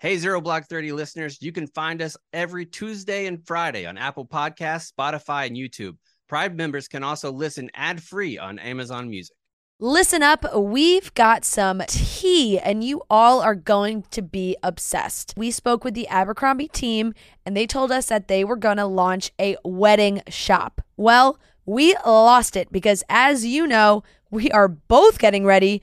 Hey, Zero Blog 30 listeners, you can find us every Tuesday and Friday on Apple Podcasts, Spotify, and YouTube. Pride members can also listen ad free on Amazon Music. Listen up, we've got some tea, and you all are going to be obsessed. We spoke with the Abercrombie team, and they told us that they were going to launch a wedding shop. Well, we lost it because, as you know, we are both getting ready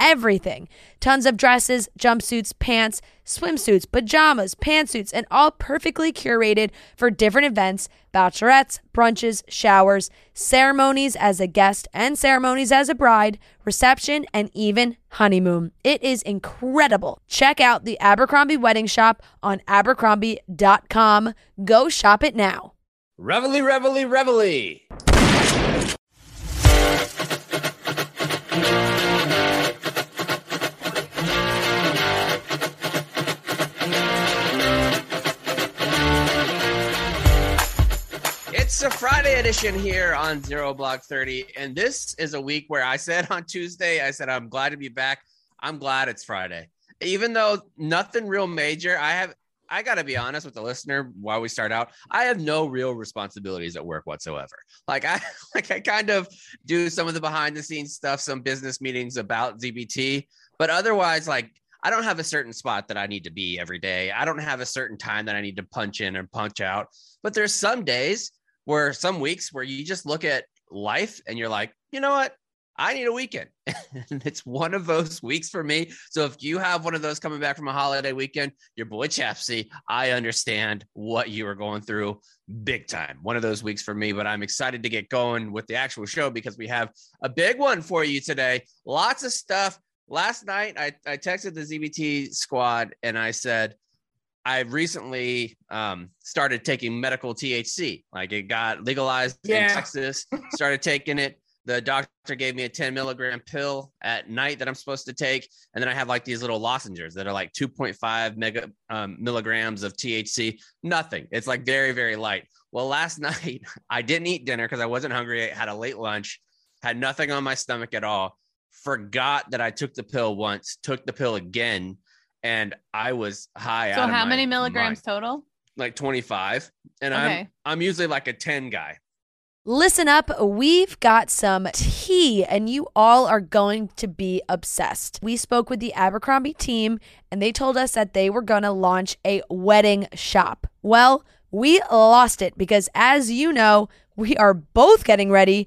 everything tons of dresses, jumpsuits, pants, swimsuits, pajamas, pantsuits, and all perfectly curated for different events bachelorettes, brunches, showers, ceremonies as a guest and ceremonies as a bride, reception, and even honeymoon. It is incredible. Check out the Abercrombie Wedding Shop on abercrombie.com. Go shop it now. Reveille, reveille, reveille. It's a Friday edition here on Zero Blog 30. And this is a week where I said on Tuesday, I said, I'm glad to be back. I'm glad it's Friday. Even though nothing real major, I have, I got to be honest with the listener while we start out. I have no real responsibilities at work whatsoever. Like I, like I kind of do some of the behind the scenes stuff, some business meetings about ZBT, but otherwise, like I don't have a certain spot that I need to be every day. I don't have a certain time that I need to punch in and punch out. But there's some days where some weeks where you just look at life and you're like, you know what? I need a weekend. and it's one of those weeks for me. So if you have one of those coming back from a holiday weekend, your boy Chapsy, I understand what you are going through big time. One of those weeks for me, but I'm excited to get going with the actual show because we have a big one for you today. Lots of stuff. Last night, I, I texted the ZBT squad and I said, I recently um, started taking medical THC. Like it got legalized Yeah. in Texas. Started taking it. The doctor gave me a 10 milligram pill at night that I'm supposed to take, and then I have like these little lozenges that are like 2.5 mega um, milligrams of THC. Nothing. It's like very very light. Well, last night I didn't eat dinner because I wasn't hungry. I had a late lunch. Had nothing on my stomach at all. Forgot that I took the pill once. Took the pill again and I was high. So out how my many milligrams mind. total? Like 25. And I'm I'm usually like a 10 guy. Listen up, we've got some tea, and you all are going to be obsessed. We spoke with the Abercrombie team, and they told us that they were going to launch a wedding shop. Well, we lost it because, as you know, we are both getting ready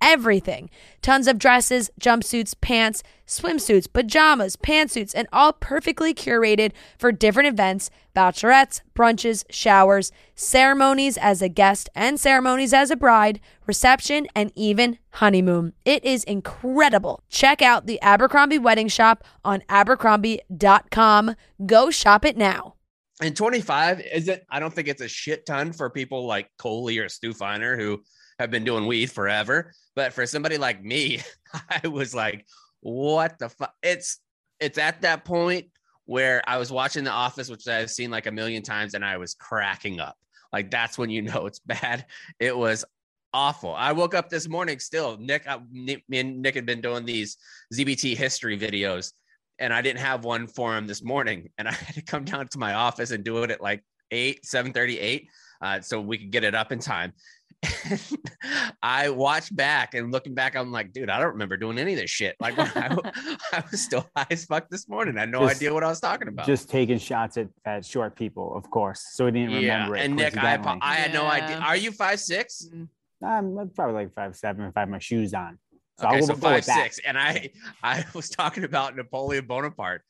everything tons of dresses, jumpsuits, pants, swimsuits, pajamas, pantsuits, and all perfectly curated for different events bachelorettes, brunches, showers, ceremonies as a guest and ceremonies as a bride, reception, and even honeymoon. It is incredible. Check out the Abercrombie Wedding Shop on abercrombie.com. Go shop it now. And 25 is it? I don't think it's a shit ton for people like Coley or Stu Feiner who have been doing weed forever. But for somebody like me, I was like, what the fuck? It's it's at that point where I was watching The Office, which I've seen like a million times, and I was cracking up. Like that's when you know it's bad. It was awful. I woke up this morning still. Nick, I, Nick me and Nick had been doing these ZBT history videos, and I didn't have one for him this morning, and I had to come down to my office and do it at like eight, seven thirty, eight, uh, so we could get it up in time. I watched back and looking back, I'm like, dude, I don't remember doing any of this shit. Like I, I was still high as fuck this morning. I had no Just- idea what I was talking about. Just taking shots at, at short people, of course. So we didn't yeah, remember it. and Nick, I, apo- I had no idea. Are you five six? Mm. I'm probably like five seven if I have my shoes on. So okay, I'll so five six, and I I was talking about Napoleon Bonaparte,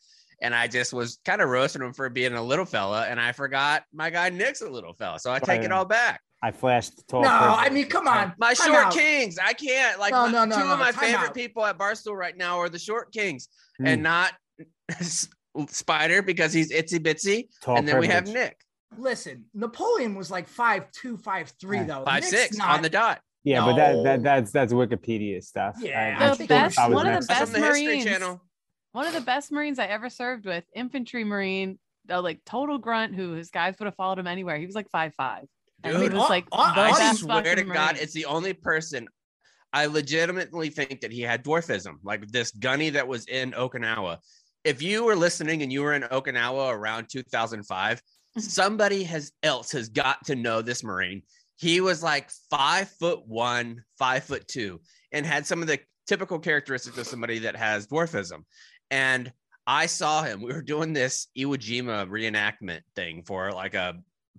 and I just was kind of roasting him for being a little fella, and I forgot my guy Nick's a little fella, so I take it yeah. all back. I flashed tall. No, privilege. I mean, come on. My Time short out. kings. I can't. Like No, my- no, no, two no, of my time favorite out. people at Barstool right now are the short kings, Hmm. and not Spider because he's itsy bitsy, Tall and then we have. Nick Listen, Napoleon was like five two, five three, Right. though. five Nick's six not- on the dot. Yeah, but that, that that's that's Wikipedia stuff. Yeah, I- I The think best- I one of the best the Marines. Channel. One of the best Marines I ever served with, infantry Marine, uh, like total grunt, who his guys would have followed him anywhere. He was like five five. And he Dude, was like I- I I swear to God, it's the only person I legitimately think that he had dwarfism, like this gunny that was in Okinawa. If you were listening and you were in Okinawa around 2005, mm-hmm. somebody has else has got to know this Marine. He was like five foot one, five foot two, and had some of the typical characteristics of somebody that has dwarfism. And I saw him. We were doing this Iwo Jima reenactment thing for like a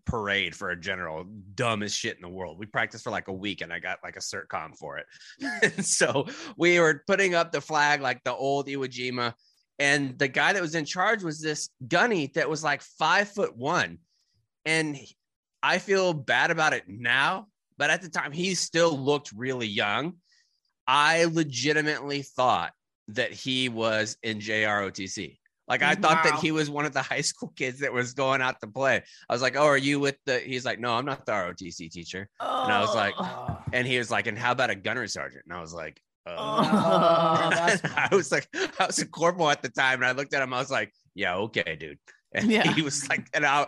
parade for a general, dumbest shit in the world. We practiced for like a week and I got like a cert com for it. so we were putting up the flag like the old Iwo Jima. And the guy that was in charge was this gunny that was like five foot one. And I feel bad about it now, but at the time he still looked really young. I legitimately thought that he was in JROTC. Like I thought that he was one of the high school kids that was going out to play. I was like, "Oh, are you with the?" He's like, "No, I'm not the ROTC teacher." And I was like, Uh, And he was like, "And how about a gunner sergeant?" And I was like, uh, Oh, that's I was like, I was a corporal at the time, and I looked at him. I was like, "Yeah, okay, dude." And Yeah. he was like, and I,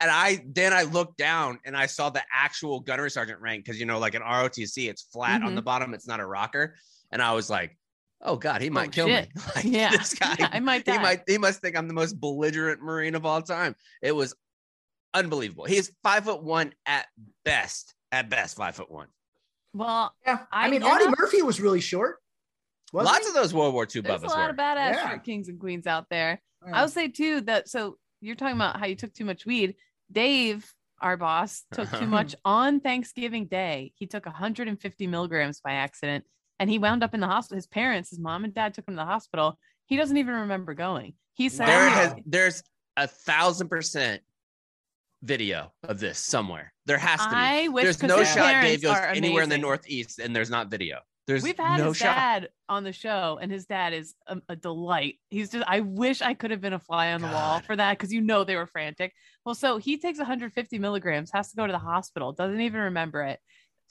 and I then I looked down and I saw the actual gunnery sergeant rank because you know, like an ROTC, it's flat on Mhm. the bottom, it's not a rocker, and I was like, "Oh God, he might Oh, kill shit. me." Like, yeah, this guy, Yeah, I might he might, he must think I'm the most belligerent Marine of all time. It was unbelievable. He's five foot one at best, at best, five foot one. Well, yeah. I, I mean, know- Audie Murphy was really short. wasn't Lots he? of those World War II there's a lot were. of badass Yeah. short kings and queens out there. Yeah. I would say too that so you're talking about how you took too much weed. Dave, our boss, took too much on Thanksgiving Day. He took 150 milligrams by accident and he wound up in the hospital. His parents, his mom and dad took him to the hospital. He doesn't even remember going. He said, there has there's a thousand percent video of this somewhere. There has to be. I wish there's no shot Dave goes anywhere in the. Northeast and there's not video. There's We've had no his shot. dad on the show, and his dad is a, a delight. He's just, I wish I could have been a fly on the wall for that because you know they were frantic. Well, so he takes 150 milligrams, has to go to the hospital, doesn't even remember it.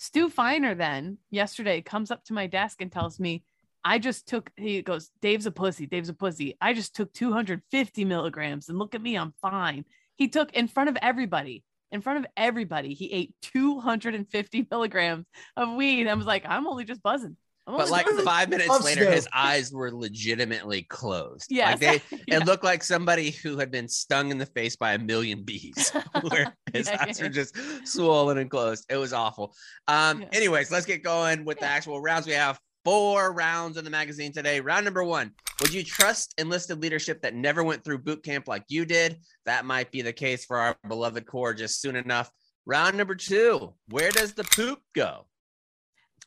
Stu Feiner then yesterday comes up to my desk and tells me, I just took, he goes, Dave's a pussy. Dave's a pussy. I just took 250 milligrams and look at me, I'm fine. He took in front of everybody, in front of everybody, he ate 250 milligrams of weed. I was like, I'm only just buzzing. I'm But like five minutes Love later, his eyes were legitimately closed. Yeah, Like they, Yeah. it looked like somebody who had been stung in the face by a million bees, where his Yeah, eyes yeah. were just swollen and closed. It was awful. Um, Yeah. anyways, let's get going with the actual rounds. We have four rounds in the magazine today. Round number one: Would you trust enlisted leadership that never went through boot camp like you did? That might be the case for our beloved Corps just soon enough. Round number two: Where does the poop go?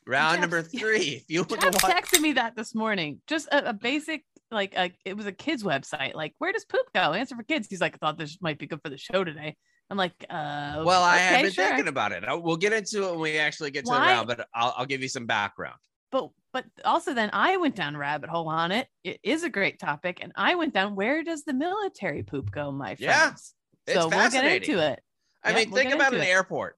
Round Jeff- number three: If you want Jeff to watch. texted me that this morning. Just a, a basic, like, a, it was a kid's website. Like, where does poop go? Answer for kids. He's like, I thought this might be good for the show today. I'm like, uh, Well, I have been sure. thinking about it. I- We'll get into it when we actually get to the round, but I'll, I'll give you some background. but but also then I went down rabbit hole on it. It is a great topic, and I went down. Where does the military poop go, my friends? Yeah, It's so we'll get fascinating. into it. I Yeah, mean, we'll think about an it. airport.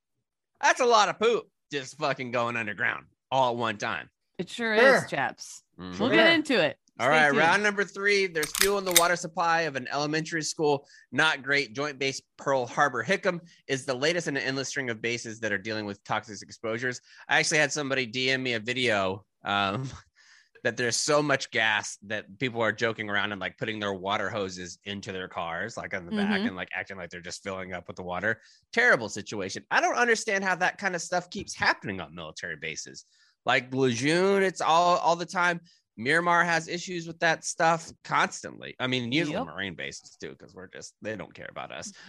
That's a lot of poop just fucking going underground all at one time. It sure, Sure. is, chaps. Mhm. We'll get into it. All Stay right, tuned. round number three. There's fuel in the water supply of an elementary school. Not great. Joint Base Pearl Harbor Hickam is the latest in an endless string of bases that are dealing with toxic exposures. I actually had somebody DM me a video um, that there's so much gas that people are joking around and like putting their water hoses into their cars, like on the back, Mhm. and like acting like they're just filling up with the water. Terrible situation. I don't understand how that kind of stuff keeps happening on military bases. Like Lejeune, it's all all the time. Miramar has issues with that stuff constantly. I mean, usually Yep. Marine bases too, because we're just they don't care about us.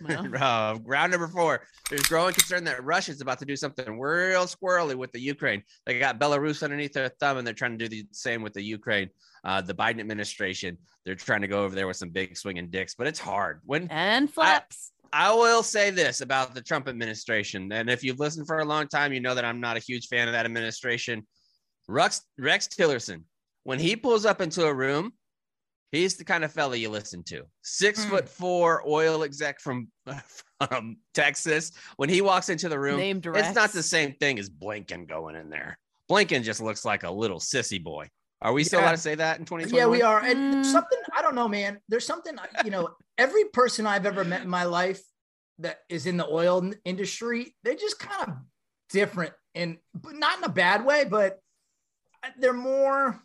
Well, uh, round number four. There's growing concern that Russia is about to do something real squirrely with the Ukraine. They got Belarus underneath their thumb, and they're trying to do the same with the Ukraine. Uh, the Biden administration, they're trying to go over there with some big swinging dicks, but it's hard. When and flaps. I will say this about the Trump administration, and if you've listened for a long time, you know that I'm not a huge fan of that administration. Rex Rex Tillerson, when he pulls up into a room, he's the kind of fella you listen to. Six Hmm. foot four oil exec from from Texas. When he walks into the room, it's not the same thing as Blinken going in there. Blinken just looks like a little sissy boy. Are we still Yeah. allowed to say that in 2020? Yeah, we are. And Mm. something I don't know, man. There's something you know. Every person I've ever met in my life that is in the oil industry, they're just kind of different, and but not in a bad way, but they're more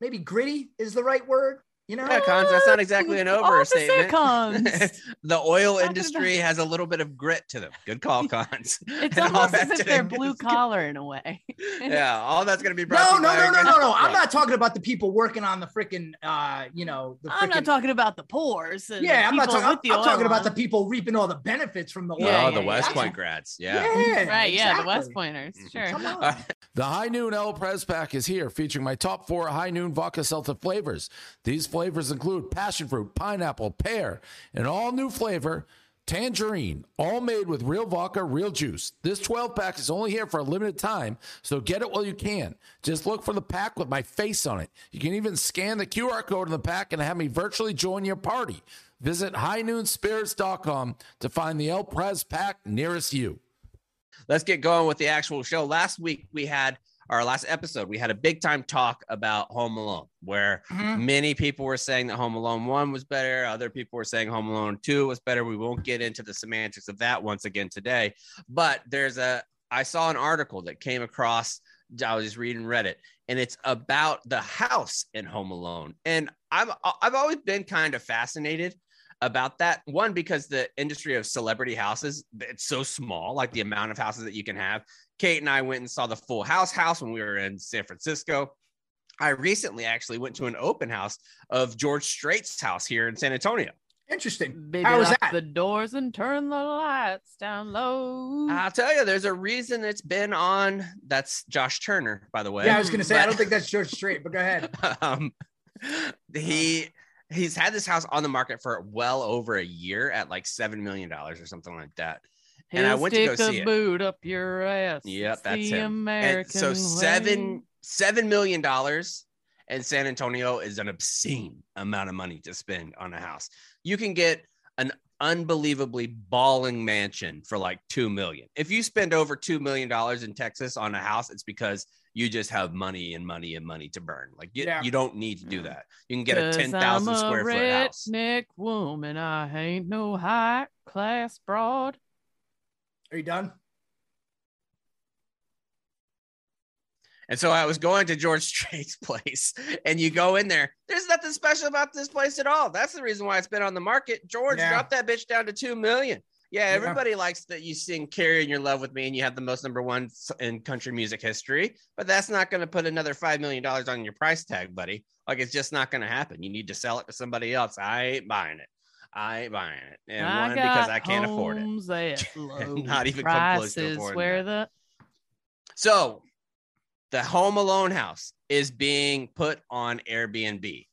maybe gritty is the right word. You know, Yeah, Cons, that's not exactly an overstatement. Cons. the oil Talking industry has a little bit of grit to them. Good call, Cons. It's And all almost that as if they're blue collar in a way. Yeah, all that's gonna be brought no, to no, you no, no, no, no. I'm not talking about the people working on the freaking, uh, you know, the I'm not talking about the pores. And Yeah, the I'm not talking. I'm, I'm talking oil about the people reaping all the benefits from the oil. Yeah, oh, yeah, the yeah. West That's- Point grads. Yeah. Yeah, Right, yeah, the West. Pointers, sure. Come on. The High Noon El Press Pack is here, featuring my top four High Noon Vodka Seltzer flavors. These flavors include passion fruit, pineapple, pear, and all new flavor, tangerine, all made with real vodka, real juice. This 12 pack is only here for a limited time, so get it while you can. Just look for the pack with my face on it. You can even scan the QR code in the pack and have me virtually join your party. Visit highnoonspirits.com to find the El Press Pack nearest you. let's get going with the actual show. Last week we had our last episode. We had a big time talk about Home Alone, where Mhm. many people were saying that Home Alone one was better. Other people were saying Home Alone two was better. We won't get into the semantics of that once again today. But there's a I saw an article that came across. I was just reading Reddit, and it's about the house in Home Alone. And I'm I've always been kind of fascinated about that one because the industry of celebrity houses it's so small like the amount of houses that you can have kate and i went and saw the full house house when we were in san francisco i recently actually went to an open house of george strait's house here in san antonio Interesting. Baby, How was that? the doors and turn the lights down low. i'll tell you there's a reason it's been on that's josh turner by the way Yeah, I was gonna say I don't think that's George Strait, but go ahead. um, he he's had this house on the market for well over a year at like seven million dollars or something like that and I He'll went to go stick see a it. boot up your ass. Yep, It's that's the him. American and so way. seven seven million dollars in San Antonio is an obscene amount of money to spend on a house. You can get an unbelievably balling mansion for like two million. If you spend over two million dollars in Texas on a house, it's because you just have money and money and money to burn. Like you, Yeah. you don't need to do mm. that. You can get a ten thousand square foot house. redneck woman. I ain't no high class broad. Are you done? And so I was going to George Strait's place, and you go in there. There's nothing special about this place at all. That's the reason why it's been on the market. George, Yeah. drop that bitch down to two million. Yeah, Yeah. everybody likes that you sing "Carrying Your Love with Me" and you have the most number one in country music history. But that's not going to put another five million dollars on your price tag, buddy. Like it's just not going to happen. You need to sell it to somebody else. I ain't buying it. I ain't buying it. And I one because I can't afford it. homes At low Not even come close to prices affording where that. the So the Home Alone house is being put on Airbnb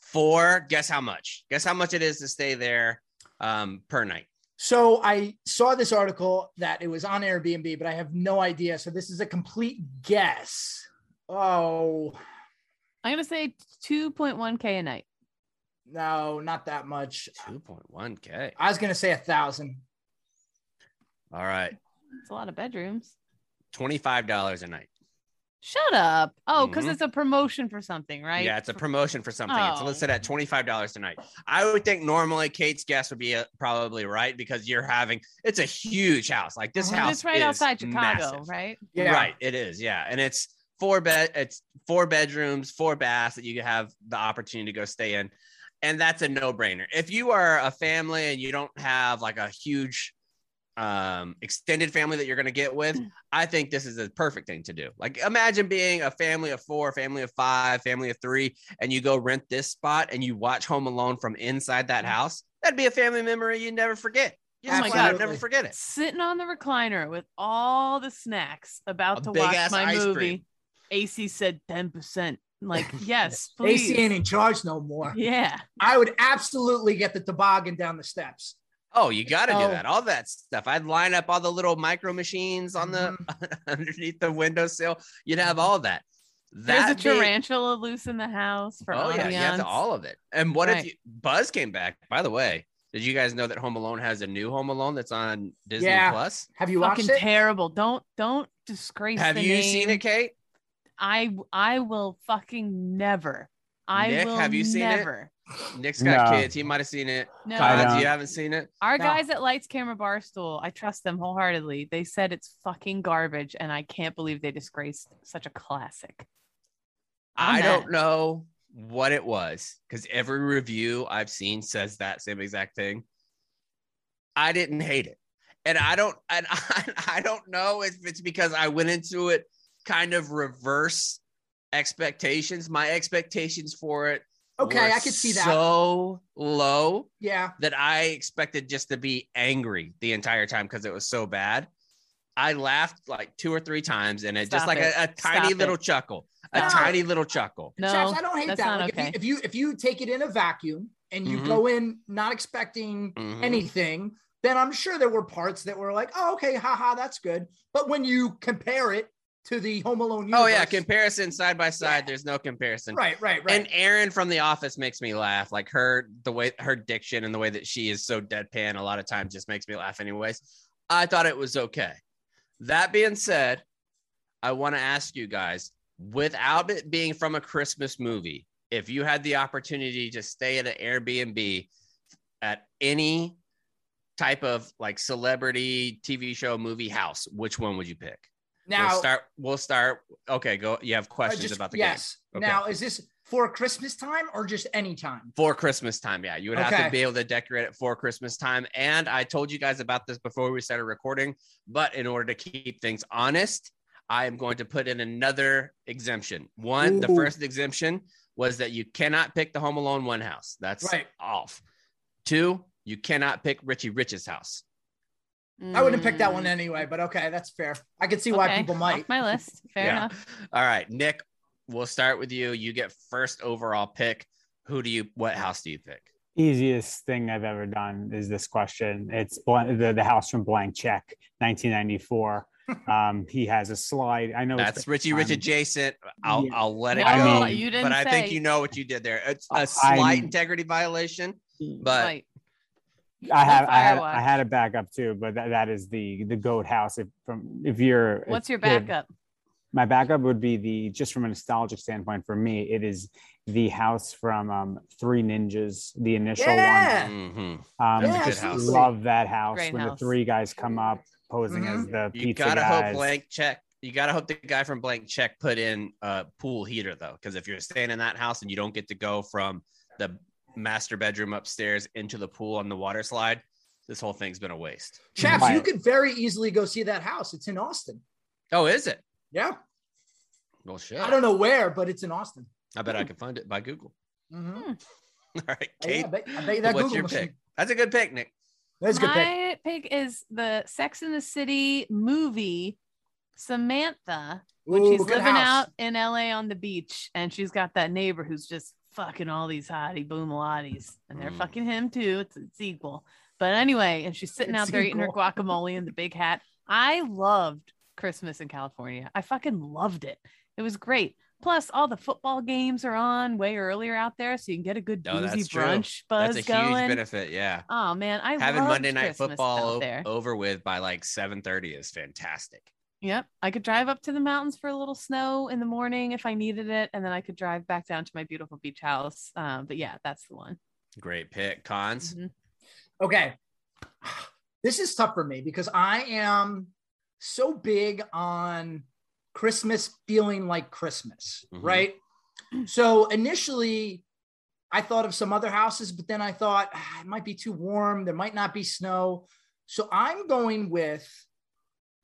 for guess how much? Guess how much it is to stay there um, per night. So I saw this article that it was on Airbnb, but I have no idea. So this is a complete guess. Oh I'm gonna say 2.1k a night. No, not that much. 2.1K. I was gonna say a thousand. All right. It's a lot of bedrooms. $25 a night. Shut up. Oh, because Mhm. it's a promotion for something, right? Yeah, it's a promotion for something. It's Oh. listed at $25 tonight. I would think normally Kate's guess would be uh, probably right because you're having it's a huge house. Like this house it's right is outside Chicago, massive. right? Yeah. Right, it is. Yeah, and it's four bed. It's four bedrooms, four baths that you have the opportunity to go stay in, and that's a no brainer. If you are a family and you don't have like a huge um extended family that you're going to get with i think this is a perfect thing to do like imagine being a family of four family of five family of three and you go rent this spot and you watch home alone from inside that house that'd be a family memory you never forget you Oh my God. never forget it Sitting on the recliner with all the snacks, about A to watch my movie. cream. AC said 10%. Like, yes, please. AC ain't in charge no more. Yeah. I would absolutely get the toboggan down the steps. Oh, you got to Oh. do that. All that stuff. I'd line up all the little micro machines on the Mm-hmm. underneath the windowsill. You'd have all that. There's a That being- tarantula loose in the house for Oh yeah, you have to all of it. And what if you, Buzz came back? By the way, did you guys know that Home Alone has a new Home Alone that's on Disney Yeah. Plus? Have you fucking watched it? terrible. Don't don't disgrace. Have the you seen it, Kate? I I will fucking never. I Nick, will have you seen it? Nick's got No. kids. He might have seen it. No, I Cons, you haven't seen it? our No. guys at Lights Camera Barstool, I trust them wholeheartedly. They said it's fucking garbage, and I can't believe they disgraced such a classic. I'm I mad. don't know what it was because every review I've seen says that same exact thing. I didn't hate it, and I don't, and I, I don't know if it's because I went into it kind of reverse expectations. My expectations for it, Okay, were I could see that. so low yeah. that I expected just to be angry the entire time because it was so bad. I laughed like two or three times, and it just like it. a, a tiny Stop little chuckle, a No. tiny little chuckle. No, Chaps, I don't hate that. Like, okay. if, you, if you if you take it in a vacuum and you Mhm. go in not expecting Mhm. anything, then I'm sure there were parts that were like, oh, okay, haha, that's good. But when you compare it to the Home Alone universe, Oh yeah, comparison side by side. Yeah. There's no comparison. right, right, right. And Erin from The Office makes me laugh. Like her, the way her diction and the way that she is so deadpan, a lot of times just makes me laugh. Anyways, I thought it was okay. That being said, I want to ask you guys, without it being from a Christmas movie, if you had the opportunity to stay at an Airbnb at any type of like celebrity TV show, movie house, which one would you pick? Now, we'll start. We'll start. Okay, go. You have uh, questions just- about the yes. Okay. Now, is this for Christmas time or just any time? for Christmas time. Yeah, you would have to be able to decorate it for Christmas time. And I told you guys about this before we started recording, but in order to keep things honest, I am going to put in another exemption. One, the first exemption was that you cannot pick the Home Alone one house. That's Right. off. Two, you cannot pick Richie Rich's house. I wouldn't pick that one Mm, anyway, but okay, that's fair. I can see why people might. Off my list. Fair Yeah. enough. All right, Nick, we'll start with you. You get first overall pick. Who do you? What house do you pick? Easiest thing I've ever done is this question. It's bl- the, the house from Blank Check, 1994. um, he has a slide. I know it's That's Richie Rich adjacent. I'll yeah. I'll let it No, go. You didn't but I think you know what you did there. It's a slight I'm- integrity violation, but Right. I have I had I had a backup too, but that, that is the the goat house. If from if you're What's your if you're- backup? My backup would be the just from a nostalgic standpoint for me, it is the house from um, Three Ninjas, the initial Yeah. Mhm. one. Um, That's a I good just house. love that house Great when house. the three guys come up posing Mhm. as the pizza you pizza gotta guys. hope blank check. You gotta hope the guy from blank check put in a pool heater though, because if you're staying in that house and you don't get to go from the master bedroom upstairs into the pool on the water slide, this whole thing's been a waste. Chaps, you could very easily go see that house. It's in Austin. Oh, is it? Yeah. Well, shit. I don't know where, but it's in Austin. I bet I can find it by Google. Mhm. All right, Yeah, Kate. I bet, I bet that what's Google your machine. pick? That's a good pick, Nick. That's a good pick. My pick is the Sex and the City movie, Samantha, when Ooh, she's living house. out in LA on the beach and she's got that neighbor who's just fucking all these hottie boomalotties and they're Mm. fucking him too. It's, it's equal. But anyway, and she's sitting It's out there eating her guacamole in the big hat. I loved Christmas in California. I fucking loved it. It was great. Plus, all the football games are on way earlier out there, so you can get a good Oh, boozy that's true. brunch buzz That's a going. huge benefit. Yeah. Oh man, I love Having Monday night Christmas football o- over with by like 7:30 is fantastic. Yep. I could drive up to the mountains for a little snow in the morning if I needed it. And then I could drive back down to my beautiful beach house. Um, but yeah, that's the one. Great pick. Cons. Mhm. Okay. This is tough for me because I am so big on Christmas feeling like Christmas, Mhm. right? So initially, I thought of some other houses, but then I thought "Ah, it might be too warm. There might not be snow. So I'm going with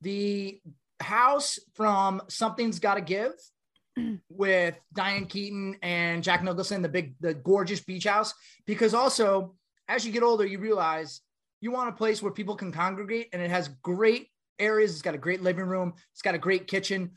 the house from Something's Gotta Give with Diane Keaton and Jack Nicholson, the big, the gorgeous beach house. Because also, as you get older, you realize you want a place where people can congregate and it has great areas. It's got a great living room, it's got a great kitchen.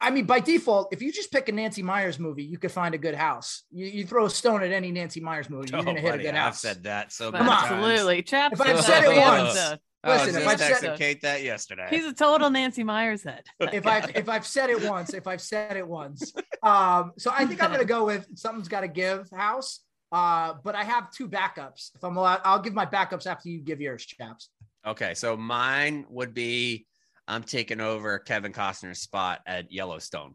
I mean, by default, if you just pick a Nancy Meyers movie, you could find a good house. You, you throw a stone at any Nancy Meyers movie, you're Oh, going to hit a buddy, good I've house. said that so But Come on. absolutely. Chaps. If I've said it once- a- I was Listen, if I've said- texting Kate that yesterday. He's a total Nancy Meyers head. if I've if I've said it once, if I've said it once, um, so I think I'm going to go with something's got to give house. Uh, but I have two backups. If I'm allowed, I'll give my backups after you give yours, chaps. Okay, so mine would be I'm taking over Kevin Costner's spot at Yellowstone.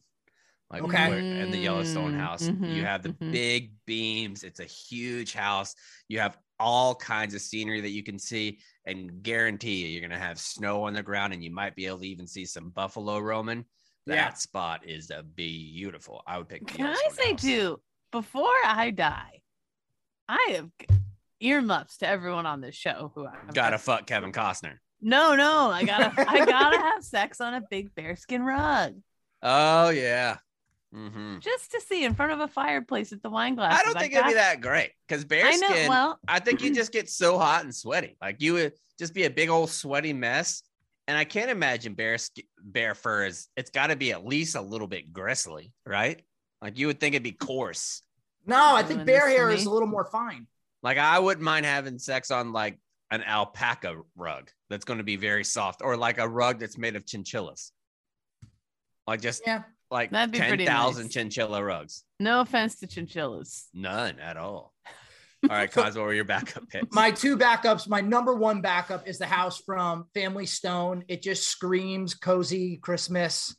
Like Okay. where- in the Yellowstone Mm, house. mhm, You have the mhm. big beams. It's a huge house. You have all kinds of scenery that you can see, and guarantee you, you're gonna have snow on the ground, and you might be able to even see some buffalo roaming. That Yeah. spot is a beautiful. I would pick. Can I say house. too, before I die, I have earmuffs to everyone on this show who I Gotta fuck Kevin Costner. No, no, I gotta I gotta have sex on a big bearskin rug. Oh yeah. Hmm Just to see in front of a fireplace at the wine glass. I don't think it'd be that great because I bearskin. know. Well, I think you just get so hot and sweaty. Like you would just be a big old sweaty mess. And I can't imagine bear sk- bear fur is. It's got to be at least a little bit gristly, right? Like you would think it'd be coarse. No, I think bear hair is a little more fine. Like I wouldn't mind having sex on like an alpaca rug that's going to be very soft, or like a rug that's made of chinchillas. Like just Yeah. Like That'd be ten nice. chinchilla rugs. no offense to chinchillas. None at all. All right, Cos, what were your backup picks? My two backups, my number one backup is the house from Family Stone. It just screams cozy Christmas.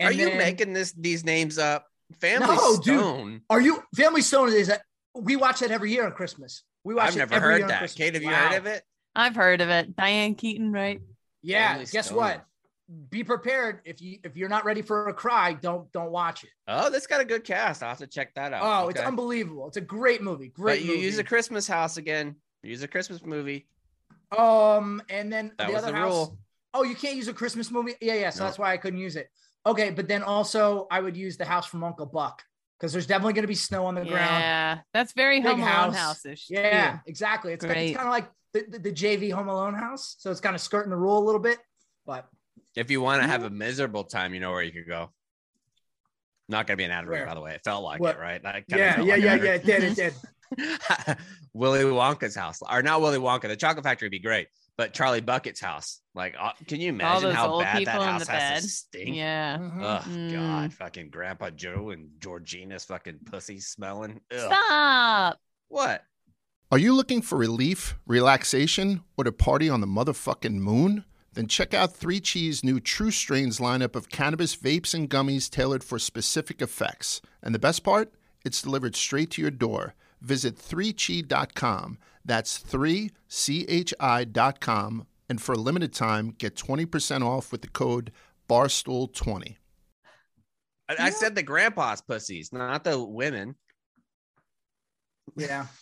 Are you then- making this these names up? Family No, dude. Stone. Are you Family Stone is that we watch that every year on Christmas. We watch I've it never every heard year on that. Kate, have you Wow. heard of it? I've heard of it. Diane Keaton, right? Yeah. Family guess Stone. what? Be prepared. If you if you're not ready for a cry, don't don't watch it. Oh, that's got a good cast. I'll have to check that out. Oh, it's unbelievable. It's a great movie. But Great you movie. use a Christmas house again. Use a Christmas movie. um, and then That the was other the house. rule. Oh, you can't use a Christmas movie. Yeah, yeah. So No. that's why I couldn't use it. Okay, but then also I would use the house from Uncle Buck because there's definitely going to be snow on the ground. Yeah, that's very Big Home Alone house. house-ish. Yeah, too. exactly. It's, it's kind of like the, the, the JV Home Alone house. So it's kind of skirting the rule a little bit. But If you want to have a miserable time, you know where you could go. Not gonna be an ad read, by the way. It felt like What? it, right? That kinda yeah, felt yeah, like yeah, yeah. It did. It did. Willy Wonka's house, or not Willy Wonka, the Chocolate Factory would be great, but Charlie Bucket's house. Like, uh, can you imagine how bad that house the has bed. to stink? Yeah. Mhm. Ugh, Mm. God, fucking Grandpa Joe and Georgina's fucking pussy smelling. Ugh. Stop. What? Are you looking for relief, relaxation, or to party on the motherfucking moon? Then check out 3Chi's new True Strains lineup of cannabis vapes and gummies tailored for specific effects. And the best part? It's delivered straight to your door. Visit 3chi.com. That's 3chi.com. And for a limited time, get 20% off with the code BARSTOOL20. I, I said the grandpa's pussies, not the women. Yeah.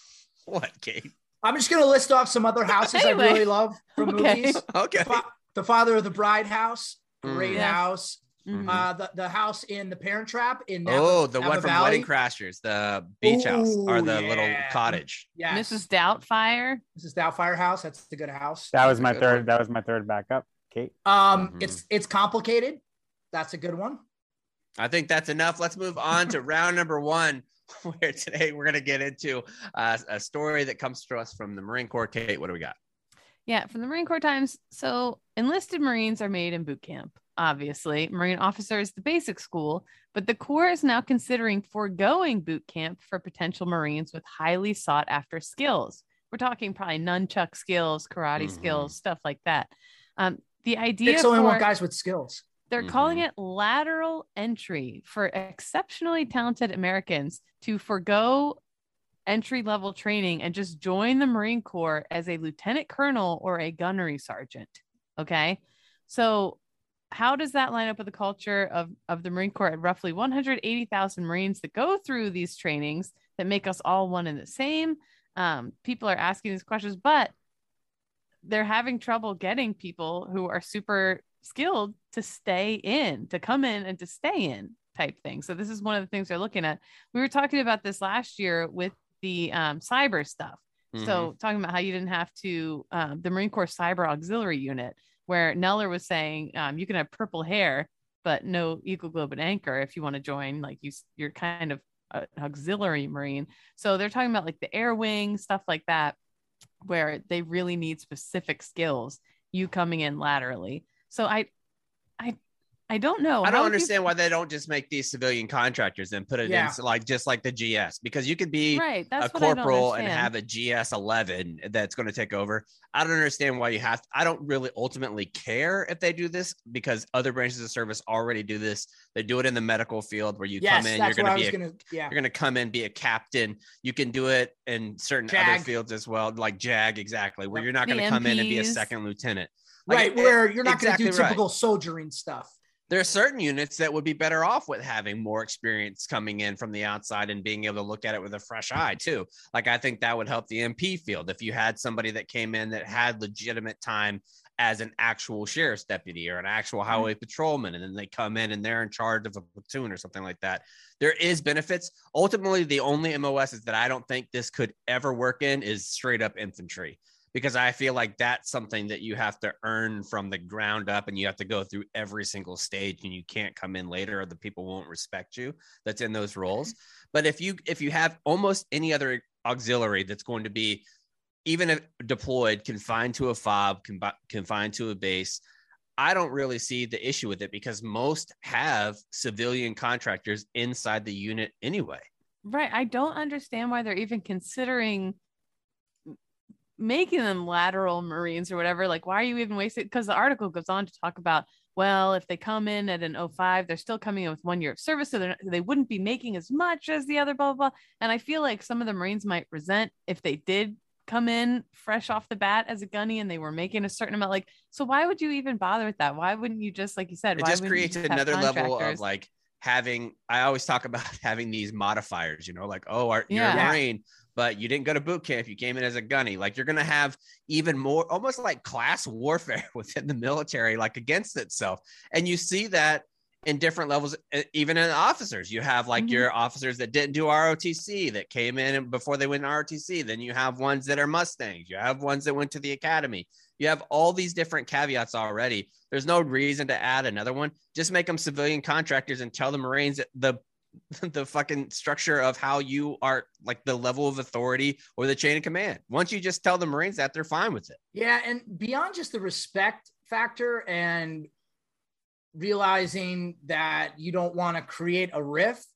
What, Kate? I'm just going to list off some other houses Anyway. I really love from Okay. movies. Okay. Fa- the Father of the Bride house. Great Mm. Yes. house. Mhm. Uh, the, the house in the Parent Trap in Napa, Oh, the Napa one from Valley. Wedding Crashers, the beach house or Ooh, the little cottage. Yes. Mrs. Doubtfire. Mrs. Doubtfire house. That's the good house. That was my third. one. That was my third backup. Kate. Um, Mhm. it's it's complicated. That's a good one. I think that's enough. Let's move on to round number one, where today we're going to get into uh, a story that comes to us from the Marine Corps. Kate, what do we got? Yeah, from the Marine Corps Times. So enlisted Marines are made in boot camp. Obviously, Marine officer is the basic school, but the Corps is now considering foregoing boot camp for potential Marines with highly sought after skills. We're talking probably nunchuck skills, karate Mhm. skills, stuff like that. Um, the idea It's only for, want guys with skills. they're Mhm. calling it lateral entry for exceptionally talented Americans to forego entry level training and just join the Marine Corps as a lieutenant colonel or a gunnery sergeant. Okay. So, how does that line up with the culture of, of the Marine Corps at roughly 180,000 Marines that go through these trainings that make us all one and the same? Um, people are asking these questions, but they're having trouble getting people who are super skilled to stay in, to come in and to stay in type thing. So this is one of the things they're looking at. We were talking about this last year with the um, cyber stuff. Mm-hmm. So talking about how you didn't have to um, the Marine Corps Cyber Auxiliary Unit, where Neller was saying um, you can have purple hair, but no Eagle Globe and Anchor if you want to join. Like you, you're kind of an auxiliary Marine. So they're talking about like the air wing stuff like that, where they really need specific skills. You coming in laterally. So I, I I don't know. I don't you- understand why they don't just make these civilian contractors and put it Yeah. in like just like the GS because you could be Right. A what I don't corporal and have a GS 11 that's going to take over. I don't understand why you have. I don't really ultimately care if they do this because other branches of service already do this. They do it in the medical field where you yes, come in, you're going to be a gonna. Yeah, you're going to come in be a captain you can do it in certain other fields as well like jag exactly where Yep. you're not going to come in and be a second lieutenant Like, right. Where you're not going to do exactly right. typical soldiering stuff. There are certain units that would be better off with having more experience coming in from the outside and being able to look at it with a fresh eye too. Like i think that would help the mp field if you had somebody that came in that had legitimate time as an actual sheriff's deputy or an actual mm-hmm. highway patrolman and then they come in and they're in charge of a platoon or something like that. There is benefits. Ultimately the only mos is that i don't think this could ever work in is straight up infantry because I feel like that's something that you have to earn from the ground up and you have to go through every single stage and you can't come in later or the people won't respect you that's in those roles. Mm-hmm. But if you if you have almost any other auxiliary that's going to be even if deployed confined to a fob confined to a base I don't really see the issue with it because most have civilian contractors inside the unit anyway. Right. I don't understand why they're even considering making them lateral Marines or whatever. Like, why are you even wasting? Because the article goes on to talk about, well, if they come in at an 05, they're still coming in with one year of service. So they're not, they wouldn't be making as much as the other, blah, blah, blah. And I feel like some of the Marines might resent if they did come in fresh off the bat as a gunny and they were making a certain amount. Like, so why would you even bother with that? Why wouldn't you just, like you said, it just creates another level of like having i always talk about having these modifiers you know like oh our, you're a marine but you didn't go to boot camp you came in as a gunny. Like you're gonna have even more almost like class warfare within the military like against itself. And you see that in different levels even in officers. You have like Mhm. your officers that didn't do rotc that came in before they went to rotc then you have ones that are mustangs. You have ones that went to the academy you have all these different caveats already. There's no reason to add another one. Just make them civilian contractors and tell the Marines the the fucking structure of how you are like the level of authority or the chain of command. Once you just tell the Marines that, they're fine with it. Yeah, and beyond just the respect factor and realizing that you don't want to create a rift.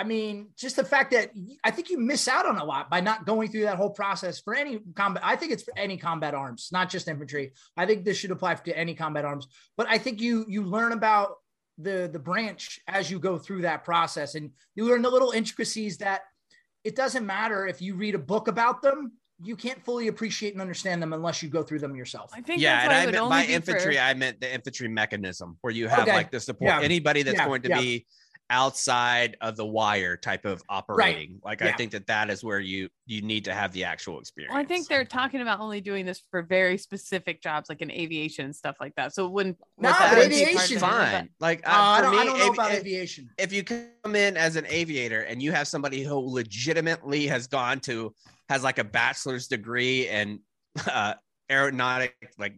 I mean, just the fact that y- I think you miss out on a lot by not going through that whole process for any combat. I think it's for any combat arms, not just infantry. I think this should apply to any combat arms. But I think you you learn about the the branch as you go through that process, and you learn the little intricacies that it doesn't matter if you read a book about them. You can't fully appreciate and understand them unless you go through them yourself. I think yeah, and I meant only by infantry, for- I meant the infantry mechanism where you have Okay. like the support Yeah. anybody that's Yeah. going to Yeah. be outside of the wire type of operating. Like I think that that is where you you need to have the actual experience. Well, I think they're talking about only doing this for very specific jobs, like in aviation and stuff like that. So it wouldn't. No, what but that would be part aviation- of it, but- fine. Like uh, Uh, I don't, me, I don't know avi- about if- aviation. if you come in as an aviator and you have somebody who legitimately has gone to has like a bachelor's degree in uh, aeronautic like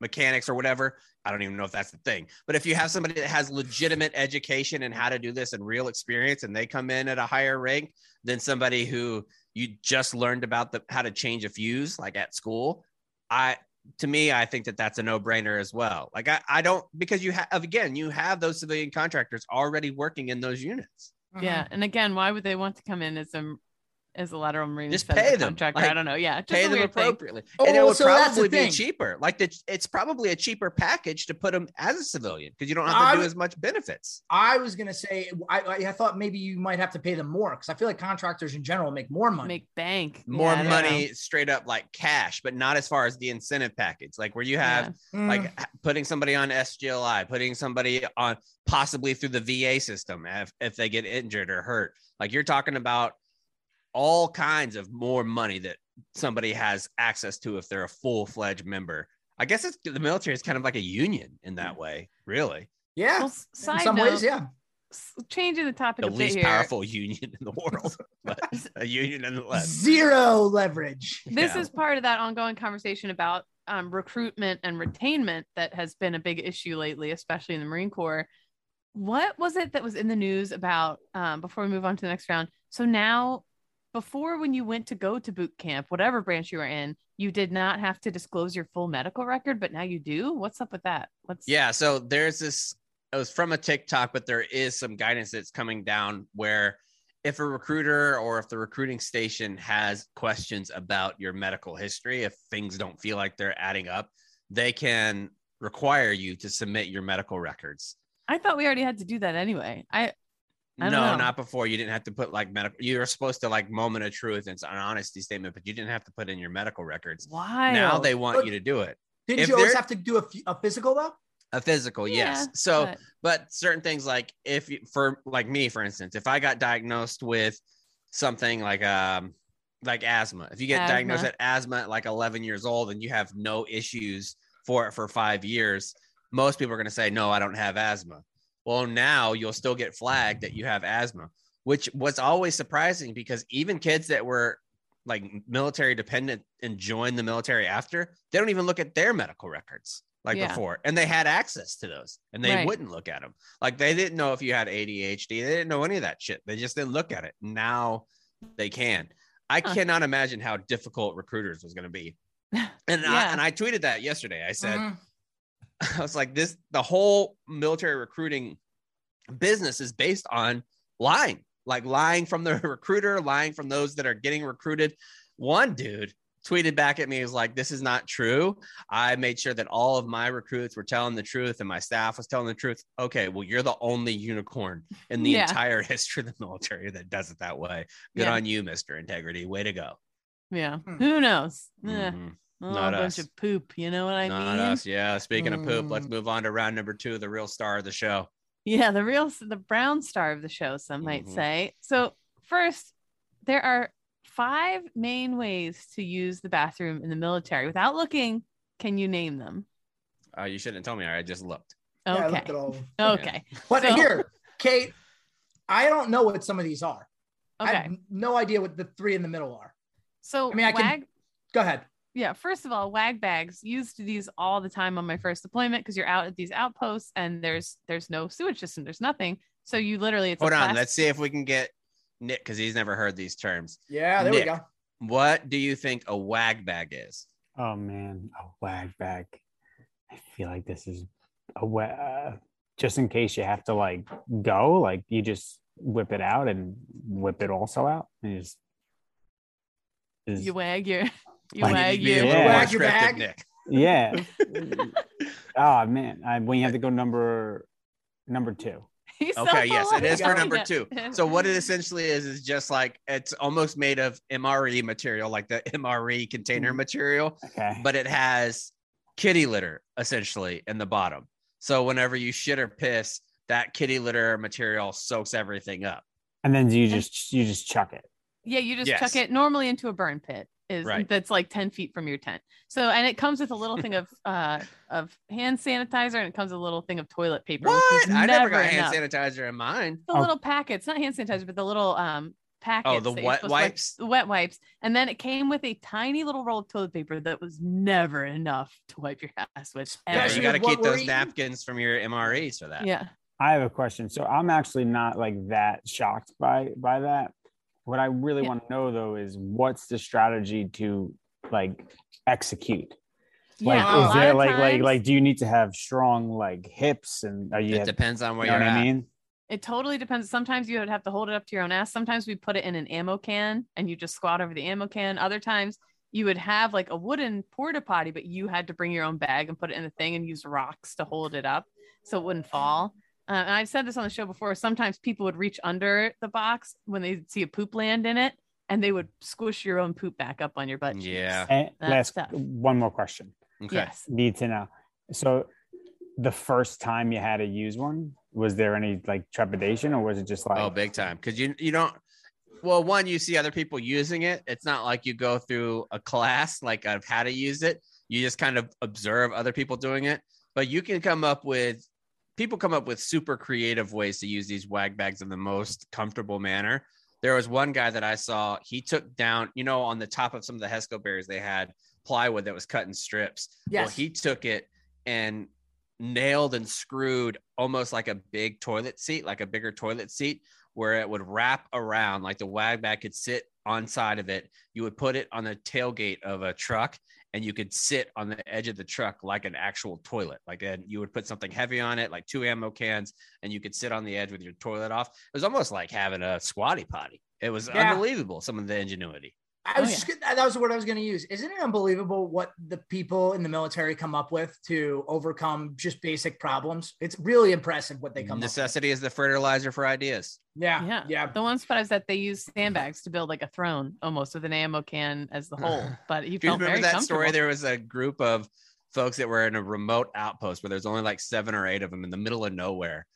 mechanics or whatever i don't even know if that's the thing but if you have somebody that has legitimate education and how to do this and real experience and they come in at a higher rank than somebody who you just learned about the how to change a fuse like at school i to me i think that that's a no-brainer as well. Like i, I don't because you have again you have those civilian contractors already working in those units. Yeah, mm-hmm. and again, why would they want to come in as a as a lateral marine? Just instead of pay a them, contractor? like, I don't know. Yeah, just pay them weird thing. appropriately Oh, and it well, would so probably be cheaper like the, it's probably a cheaper package to put them as a civilian because you don't have to I do as much benefits I was gonna say I, I, I thought maybe you might have to pay them more because I feel like contractors in general make more money. Make bank more Yeah, money know. straight up like cash but not as far as the incentive package like where you have Yeah. Mm, like h- putting somebody on SGLI, putting somebody on possibly through the VA system if, if they get injured or hurt. Like you're talking about all kinds of more money that somebody has access to if they're a full fledged member. I guess it's the military is kind of like a union in that way, really. yeah, Well, s- in some note, ways, yeah. changing the topic The a bit least here. powerful union in the world, but a union nonetheless. Zero leverage. This Yeah. is part of that ongoing conversation about um, recruitment and retainment that has been a big issue lately, especially in the Marine Corps. what was it that was in the news about um, before we move on to the next round? So now, before when you went to go to boot camp, whatever branch you were in, you did not have to disclose your full medical record, but now you do. What's up with that? What's Yeah, so there's this. It was from a TikTok, but there is some guidance that's coming down where if a recruiter or if the recruiting station has questions about your medical history, if things don't feel like they're adding up, they can require you to submit your medical records. I thought we already had to do that anyway. I I no, don't know. not before. You didn't have to put like medical. You were supposed to like moment of truth and it's an honesty statement, but you didn't have to put in your medical records. why Now they want But- you to do it. Didn't If you always have to do a, f- a physical though? A physical, yes. So, but certain things like if you, for like me, for instance, if I got diagnosed with something like um like asthma, if you get diagnosed Asthma. at asthma at like 11 years old and you have no issues for it for five years, most people are going to say, no, I don't have asthma. Well, now you'll still get flagged that you have asthma, which was always surprising because even kids that were like military dependent and joined the military after, they don't even look at their medical records like Yeah. before. And they had access to those and they Right. wouldn't look at them. Like they didn't know if you had ADHD. They didn't know any of that shit. They just didn't look at it. Now they can. I Huh. cannot imagine how difficult recruiters was going to be. And I, and I tweeted that yesterday. I said, Mhm. I was like, this the whole military recruiting business is based on lying, like lying from the recruiter, lying from those that are getting recruited. One dude tweeted back at me, he was like, This is not true. I made sure that all of my recruits were telling the truth and my staff was telling the truth. Okay, well, you're the only unicorn in the Yeah. entire history of the military that does it that way. Good Yeah. on you, Mr. Integrity. Way to go. yeah. Hmm. Who knows? Eh, Mhm. Oh, Not a bunch us. of poop. You know what I Not mean? us. Yeah. Speaking of poop, let's Mm. move on to round number two, the real star of the show. Yeah, the real the brown star of the show, some might Mhm. say. So first, there are five main ways to use the bathroom in the military. Without looking, can you name them? Uh, you shouldn't tell me. I just looked. Yeah, I Okay. looked at all of them. okay. But So- here, Kate, I don't know what some of these are. I Okay. have no idea what the three in the middle are. So I mean, I can- Go ahead. Yeah, first of all, wag bags used these all the time on my first deployment because you're out at these outposts and there's there's no sewage system, there's nothing. So you literally it's Hold on. plastic- Let's see if we can get Nick because he's never heard these terms. Yeah, there we go. What do you think a wag bag is? Oh man, a wag bag. I feel like this is a wa- uh, just in case you have to like go, like you just whip it out and whip it also out. And you just is, you wag your you Like, wag Be a your Yeah. more Wag your scripted, bag. Yeah. oh man, I, when you have to go number number two. He's so Okay, yes, it is for number Yeah. two. So what it essentially is is just like it's almost made of MRE material, like the MRE container Mhm. material, Okay. but it has kitty litter essentially in the bottom. So whenever you shit or piss, that kitty litter material soaks everything up. and then you just you just chuck it. Yeah, you just Yes. chuck it normally into a burn pit. Is Right. that's like 10 feet from your tent. So and it comes with a little thing of uh of hand sanitizer and it comes with a little thing of toilet paper. which What? is I never got enough. hand sanitizer in mine. The Oh. little packets, not hand sanitizer, but the little um packets. Oh, the wet supposed to, like, wipes? the wet wipes. And then it came with a tiny little roll of toilet paper that was never enough to wipe your ass with. Yeah, you got to keep those eating. napkins from your MREs for that. yeah. I have a question. So I'm actually not like that shocked by by that. What I really Yeah. want to know though is what's the strategy to like execute? Yeah. Like a a is there of like like like do you need to have strong like hips and are you, It have, depends on where you know you're what at. I mean? It totally depends. Sometimes you would have to hold it up to your own ass. Sometimes we put it in an ammo can and you just squat over the ammo can. Other times you would have like a wooden porta potty, but you had to bring your own bag and put it in the thing and use rocks to hold it up so it wouldn't fall. Uh, and I've said this on the show before. Sometimes people would reach under the box when they see a poop land in it and they would squish your own poop back up on your butt. cheeks. Yeah. And last tough. one more question. Okay. Yes. Need to know. So the first time you had to use one, was there any like trepidation or was it just like Oh, big time. Because you you don't. Well, one, you see other people using it. It's not like you go through a class like of how to use it. You just kind of observe other people doing it. But you can come up with people come up with super creative ways to use these wag bags in the most comfortable manner. There was one guy that I saw. He took down, you know, on the top of some of the Hesco barriers, they had plywood that was cut in strips. Well, he took it and nailed and screwed almost like a big toilet seat, like a bigger toilet seat, where it would wrap around, like the wag bag could sit on side of it. You would put it on the tailgate of a truck and you could sit on the edge of the truck like an actual toilet. Like and you would put something heavy on it, like two ammo cans, and you could sit on the edge with your toilet off. It was almost like having a squatty potty. It was Yeah. unbelievable, some of the ingenuity. I was Oh, just, that was the word I was going to use. Isn't it unbelievable what the people in the military come up with to overcome just basic problems? It's really impressive what they come up with. Necessity is the fertilizer for ideas. Yeah, Yeah. yeah. The one spot is that they use sandbags to build like a throne almost with an ammo can as the hole. But he Do you remember very that story? There was a group of folks that were in a remote outpost where there's only like seven or eight of them in the middle of nowhere,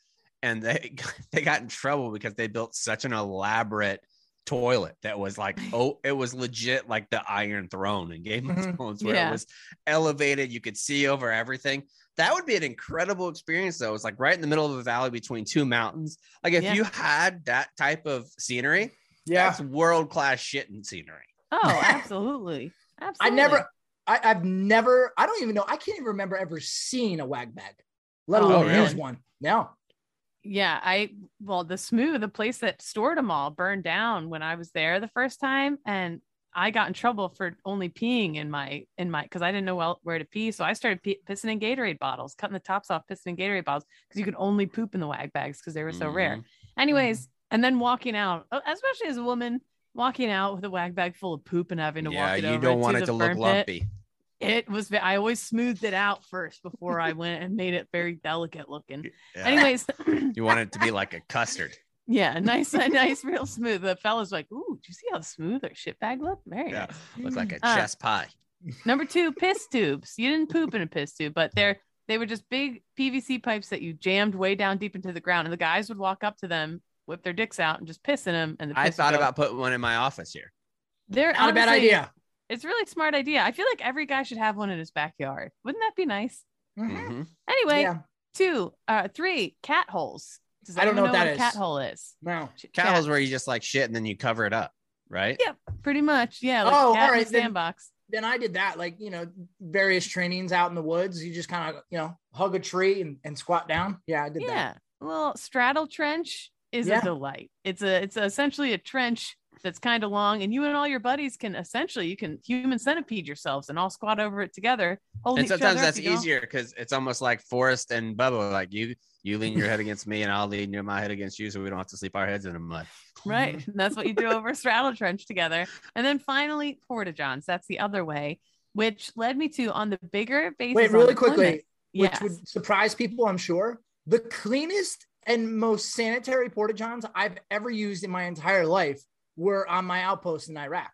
and they they got in trouble because they built such an elaborate toilet that was like oh it was legit like the Iron Throne in Game of Mhm. Thrones where Yeah. it was elevated, you could see over everything. That would be an incredible experience though. It's like right in the middle of a valley between two mountains. Like if Yeah. you had that type of scenery, Yeah. that's world class shit in scenery. Oh, absolutely. I never, I, I've never, I don't even know, I can't even remember ever seeing a wag bag, let Oh, alone really? use one. No. Yeah, I well, the smooth, the place that stored them all burned down when I was there the first time, and I got in trouble for only peeing in my in my because I didn't know well where to pee, so I started pee, pissing in Gatorade bottles, cutting the tops off, pissing in Gatorade bottles because you could only poop in the wag bags because they were so rare. Mhm. Anyways, and then walking out, especially as a woman, walking out with a wag bag full of poop and having to Yeah, walk it you over don't want to it the to look pit, lumpy. It was. I always smoothed it out first before I went and made it very delicate looking. Yeah. Anyways, you want it to be like a custard. Yeah, nice, nice, real smooth. The fella's like, "Ooh, do you see how smooth her shit bag look? Very Yeah, nice." looks like a Uh, pie. Number two, piss tubes. You didn't poop in a piss tube, but they're they were just big PVC pipes that you jammed way down deep into the ground, and the guys would walk up to them, whip their dicks out, and just piss in them. And the I piss would thought about putting one in my office here. They're Not a bad idea. It's a really smart idea. I feel like every guy should have one in his backyard. Wouldn't that be nice? Mhm. Mhm. Anyway, Yeah. two, uh, three, cat holes. Does I don't know what that a cat hole is? No. Ch- Cat holes where you just like shit and then you cover it up, right? Yeah, pretty much. Yeah. Like Oh, cat all in the right, then- Sandbox. Then I did that, like, you know, various trainings out in the woods. You just kind of, you know, hug a tree and, and squat down. Yeah, I did that. Yeah. Well, straddle trench is Yeah. a delight. It's a it's essentially a trench that's kind of long, and you and all your buddies can essentially you can human centipede yourselves and all squat over it together. Holding And each sometimes other that's easier because it's almost like Forrest and Bubba. Like you, you lean your head against me, and I'll lean your my head against you, so we don't have to sleep our heads in the mud. Right. And that's what you do over a straddle trench together. And then finally, porta johns. That's the other way, which led me to on the bigger bases. Wait, really deployment- quickly, which Yes. would surprise people, I'm sure. The cleanest and most sanitary porta johns I've ever used in my entire life were on my outpost in Iraq.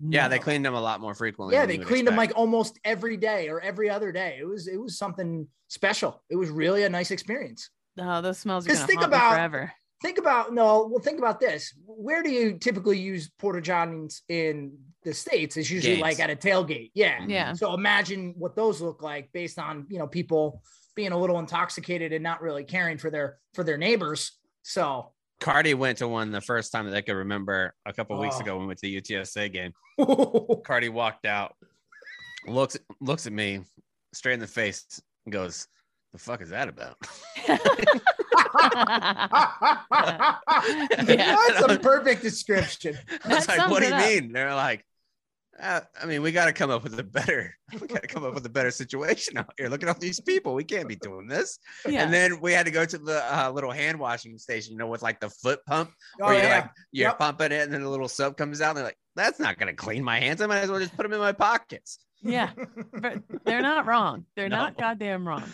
Yeah, they cleaned them a lot more frequently. Yeah, they you would cleaned them expect. like almost every day or every other day. It was it was something special. It was really a nice experience. Oh, those smells are Just gonna think haunt me about- forever. Think about no, well, think about this. Where do you typically use porta johns in the states? It's usually Games. like at a tailgate. Yeah. Mm-hmm. Yeah. So imagine what those look like based on you know people being a little intoxicated and not really caring for their for their neighbors. So Cardi went to one the first time that I could remember a couple weeks Oh. ago when we went to the UTSA game. Cardi walked out, looks looks at me straight in the face, and goes, "The fuck is that about?" That's a perfect description. I was That like, "What do you up. mean?" They're like, uh, "I mean, we got to come up with a better, we got to come up with a better situation out here. Look at all these people. We can't be doing this." yeah. And then we had to go to the uh, little hand washing station, you know, with like the foot pump, Oh where you're yeah. like you're Yep. pumping it, and then the little soap comes out. And they're like, "That's not gonna clean my hands. I might as well just put them in my pockets." yeah. but they're not wrong. They're No. not goddamn wrong.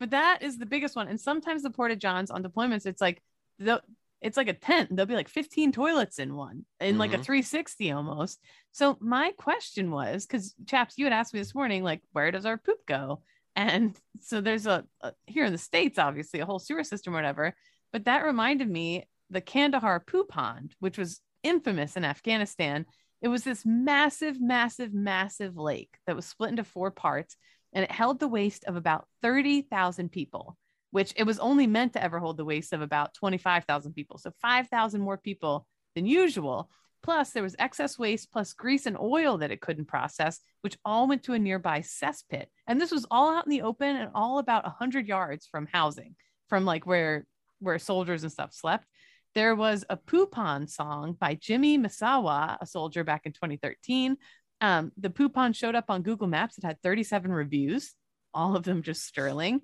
But that is the biggest one. And sometimes the porta johns on deployments, it's like the it's like a tent. There'll be like 15 toilets in one, in like a Mhm. 360 almost. So my question was, because chaps, you had asked me this morning, like, where does our poop go? And so there's a, a here in the states, obviously, a whole sewer system or whatever. But that reminded me the Kandahar poo pond, which was infamous in Afghanistan. It was this massive, massive, massive lake that was split into four parts, and it held the waste of about 30,000 people, which it was only meant to ever hold the waste of about 25,000 people. So 5,000 more people than usual. Plus, there was excess waste plus grease and oil that it couldn't process, which all went to a nearby cesspit. And this was all out in the open and all about 100 yards from housing, from like where where soldiers and stuff slept. There was a poo pond song by Jimmy Misawa, a soldier back in 2013. Um, the poo pond showed up on Google Maps. It had 37 reviews, all of them just sterling.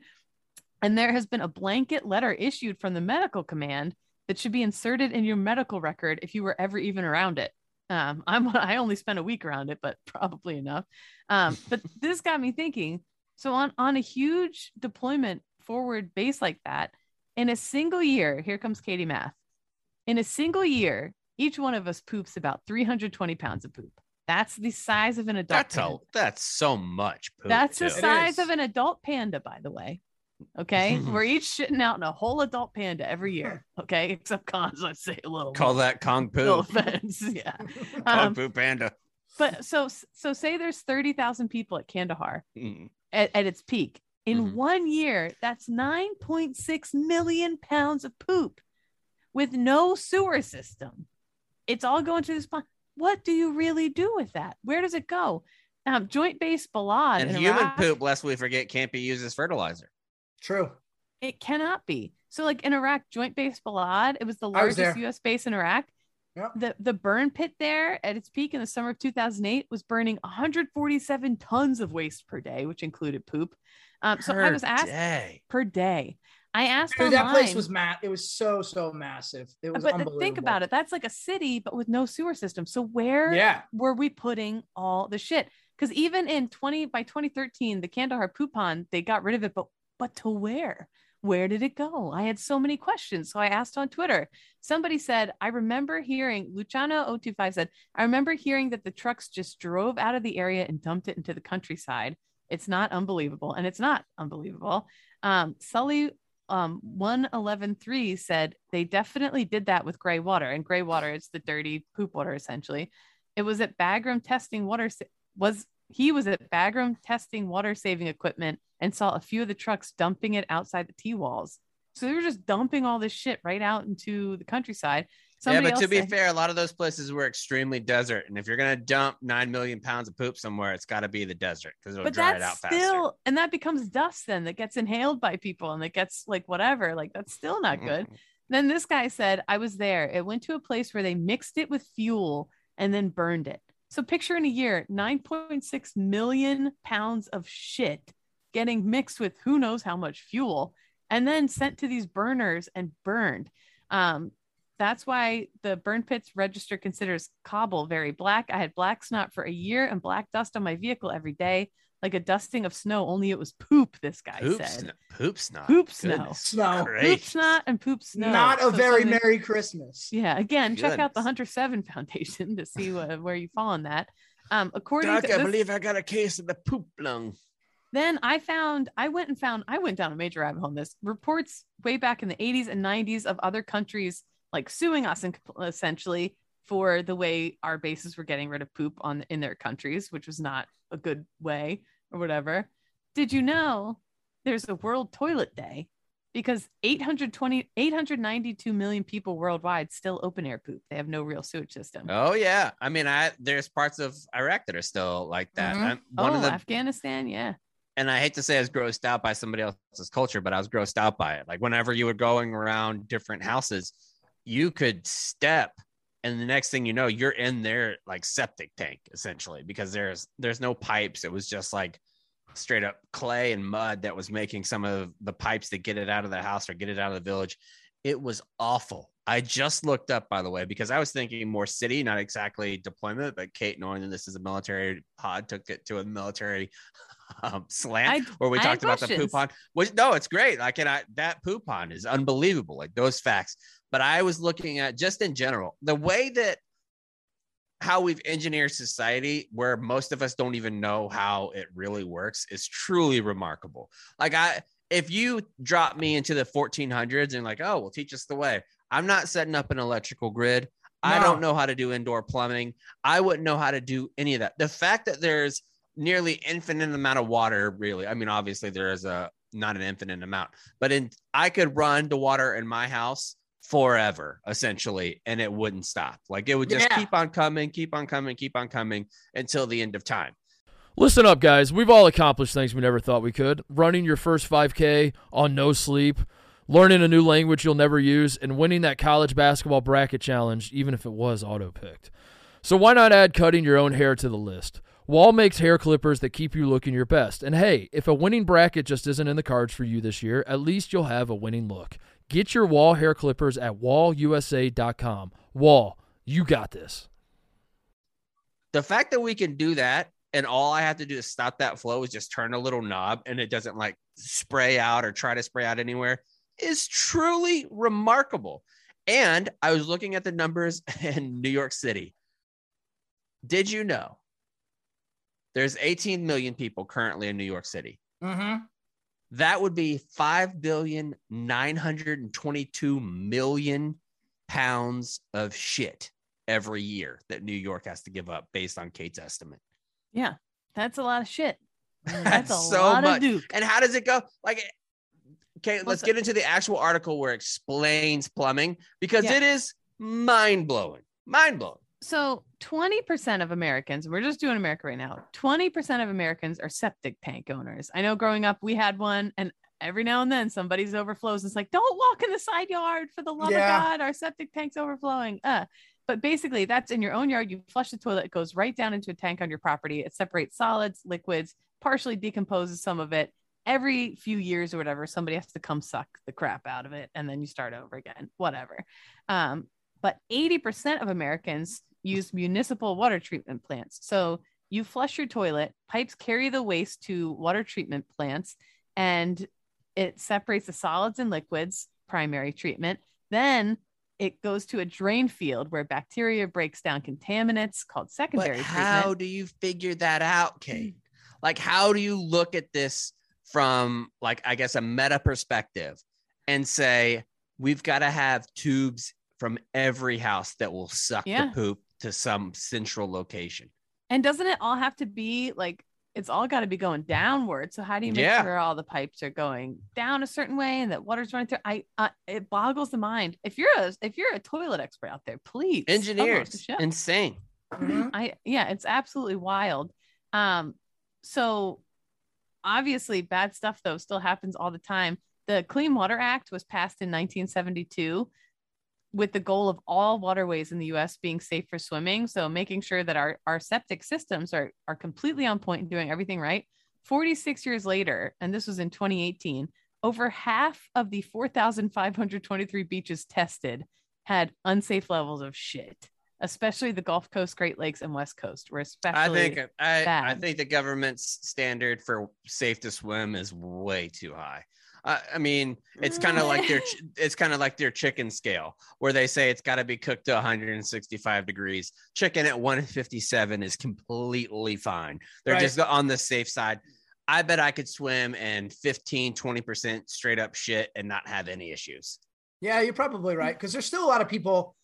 And there has been a blanket letter issued from the medical command that should be inserted in your medical record if you were ever even around it. Um, I'm I only spent a week around it, but probably enough. Um, but this got me thinking. So on on a huge deployment forward base like that, in a single year, here comes Katie math. In a single year, each one of us poops about 320 pounds of poop. That's the size of an adult. That's panda. a, that's so much. Poop That's the too. It size of an adult panda, by the way. Okay, we're each shitting out in a whole adult panda every year. Okay, except cons, I'd say a little. Call that Kong No Poo. offense, yeah. Kong Um, Poo Panda. but so so say there's thirty thousand people at Kandahar Mm. at, at its peak. In Mhm. one year, that's nine point six million pounds of poop with no sewer system. It's all going to this pond. What do you really do with that? Where does it go? Um, joint base Balad And human poop, lest we forget, can't be used as fertilizer. True. It cannot be. So, like in Iraq, Joint Base Balad, it was the I was largest. U.S. base in Iraq. Yep. The the burn pit there at its peak in the summer of 2008 was burning 147 tons of waste per day, which included poop. Um, so I was asked day. per day. I asked Dude, that place was ma- It was so so massive. It was but unbelievable. think about it. That's like a city, but with no sewer system. So where Yeah. were we putting all the shit? Because even in 20 by 2013, the Kandahar poo pond, they got rid of it, but but to where? Where did it go? I had so many questions. So I asked on Twitter. Somebody said, I remember hearing Luciano025 said, I remember hearing that the trucks just drove out of the area and dumped it into the countryside. It's not unbelievable. And it's not unbelievable. Um, Sully um 1113 said they definitely did that with gray water and gray water is the dirty poop water essentially it was at bagram testing water sa- was he was at bagram testing water saving equipment and saw a few of the trucks dumping it outside the t-walls so they were just dumping all this shit right out into the countryside Somebody yeah, but to be said- fair, a lot of those places were extremely desert. And if you're gonna dump nine million pounds of poop somewhere, it's got to be the desert because it'll dry it out faster. still and that becomes dust then that gets inhaled by people and it gets like whatever like that's still not good Mm. Then this guy said, I was there. It went to a place where they mixed it with fuel and then burned it. So picture in a year, 9.6 million pounds of shit getting mixed with who knows how much fuel and then sent to these burners and burned. Um, that's why the burn pits register considers cobble very black. I had black snot for a year and black dust on my vehicle every day, like a dusting of snow, only it was poop, this guy Poop, said. sno- poop snot. Poop snow. Snow. Poop snot and poop snow. Not a So very something- Merry Christmas. Yeah, again, check out the Hunter Seven Foundation to see what, where you fall on that. Um, according Doc, to I this, believe I got a case of the poop lung. Then I found I went and found I went down a major rabbit hole on this. Reports way back in the 80s and 90s of other countries like suing us and essentially for the way our bases were getting rid of poop on in their countries, which was not a good way or whatever. Did you know there's a World Toilet Day? Because 820 892 million people worldwide still open air poop. They have no real sewage system. Oh yeah, I mean, I there's parts of Iraq that are still like that. Mhm. One oh, of the Afghanistan, yeah. And I hate to say I was grossed out by somebody else's culture, but I was grossed out by it. Like whenever you were going around different houses, you could step, and the next thing you know, you're in their like septic tank essentially because there's there's no pipes. It was just like straight up clay and mud that was making some of the pipes to get it out of the house or get it out of the village. It was awful. I just looked up, by the way, because I was thinking more city, not exactly deployment. But Kate, knowing that this is a military pod, took it to a military um, slant I- where we I talked about the questions. poop pond. Which no, it's great. Like, and I that poop pond is unbelievable. Like those facts. But I was looking at just in general the way that how we've engineered society, where most of us don't even know how it really works, is truly remarkable. Like I, if you drop me into the 1400s and like, oh, well, teach us the way. I'm not setting up an electrical grid. I don't know how to do indoor plumbing. I wouldn't know how to do any of that. The fact that there's nearly infinite amount of water, really. I mean, obviously there is a not an infinite amount, but in I could run the water in my house forever, essentially, and it wouldn't stop. Like it would just Yeah. keep on coming, keep on coming, keep on coming until the end of time. Listen up, guys. We've all accomplished things we never thought we could. Running your first 5K on no sleep, learning a new language you'll never use, and winning that college basketball bracket challenge, even if it was auto picked. So why not add cutting your own hair to the list? Wall makes hair clippers that keep you looking your best. And hey, if a winning bracket just isn't in the cards for you this year, at least you'll have a winning look. Get your Wall hair clippers at wallusa.com. Wall, you got this. The fact that we can do that and all I have to do to stop that flow is just turn a little knob and it doesn't like spray out or try to spray out anywhere is truly remarkable. And I was looking at the numbers in New York City. Did you know there's 18 million people currently in New York City? Mm-hmm. That would be 5 billion 922 million pounds of shit every year that New York has to give up based on Kate's estimate. Yeah, that's a lot of shit. That's That's a so lot much. of Duke. And how does it go? Like, okay, let's get into the actual article where it explains plumbing because Yeah. it is mind blowing. Mind blowing. So 20% of Americans, we're just doing America right now, 20% of Americans are septic tank owners. I know growing up, we had one, and every now and then somebody's overflows. It's like, don't walk in the side yard for the love Yeah. of God. Our septic tank's overflowing. Uh, but basically, that's in your own yard. You flush the toilet, it goes right down into a tank on your property. It separates solids, liquids, partially decomposes some of it. Every few years or whatever, somebody has to come suck the crap out of it, and then you start over again, whatever. Um, but 80% of Americans use municipal water treatment plants. So you flush your toilet, pipes carry the waste to water treatment plants, and it separates the solids and liquids, primary treatment. Then it goes to a drain field where bacteria breaks down contaminants called secondary But how treatment. do you figure that out, Kate? Like, how do you look at this from, like, I guess, a meta perspective and say, we've got to have tubes from every house that will suck Yeah. the poop to some central location? And doesn't it all have to be like it's all got to be going downward? So how do you make Yeah. sure all the pipes are going down a certain way and that water's running through? I uh, it boggles the mind. If you're a if you're a toilet expert out there, please come the Engineers, show. insane. Mhm. I yeah, it's absolutely wild. Um, so obviously bad stuff though still happens all the time. The Clean Water Act was passed in 1972 with the goal of all waterways in the US being safe for swimming. So making sure that our, our septic systems are are completely on point and doing everything right. 46 years later, and this was in 2018, over half of the 4,523 beaches tested had unsafe levels of shit, especially the Gulf Coast, Great Lakes, and West Coast were especially. I think I, I think the government's standard for safe to swim is way too high. I, I mean, it's kind of like their it's kind of like their chicken scale where they say it's got to be cooked to 165 degrees. Chicken at 157 is completely fine. They're Right. just on the safe side. I bet I could swim in 15, 20% straight up shit and not have any issues. Yeah, you're probably right. Because there's still a lot of people,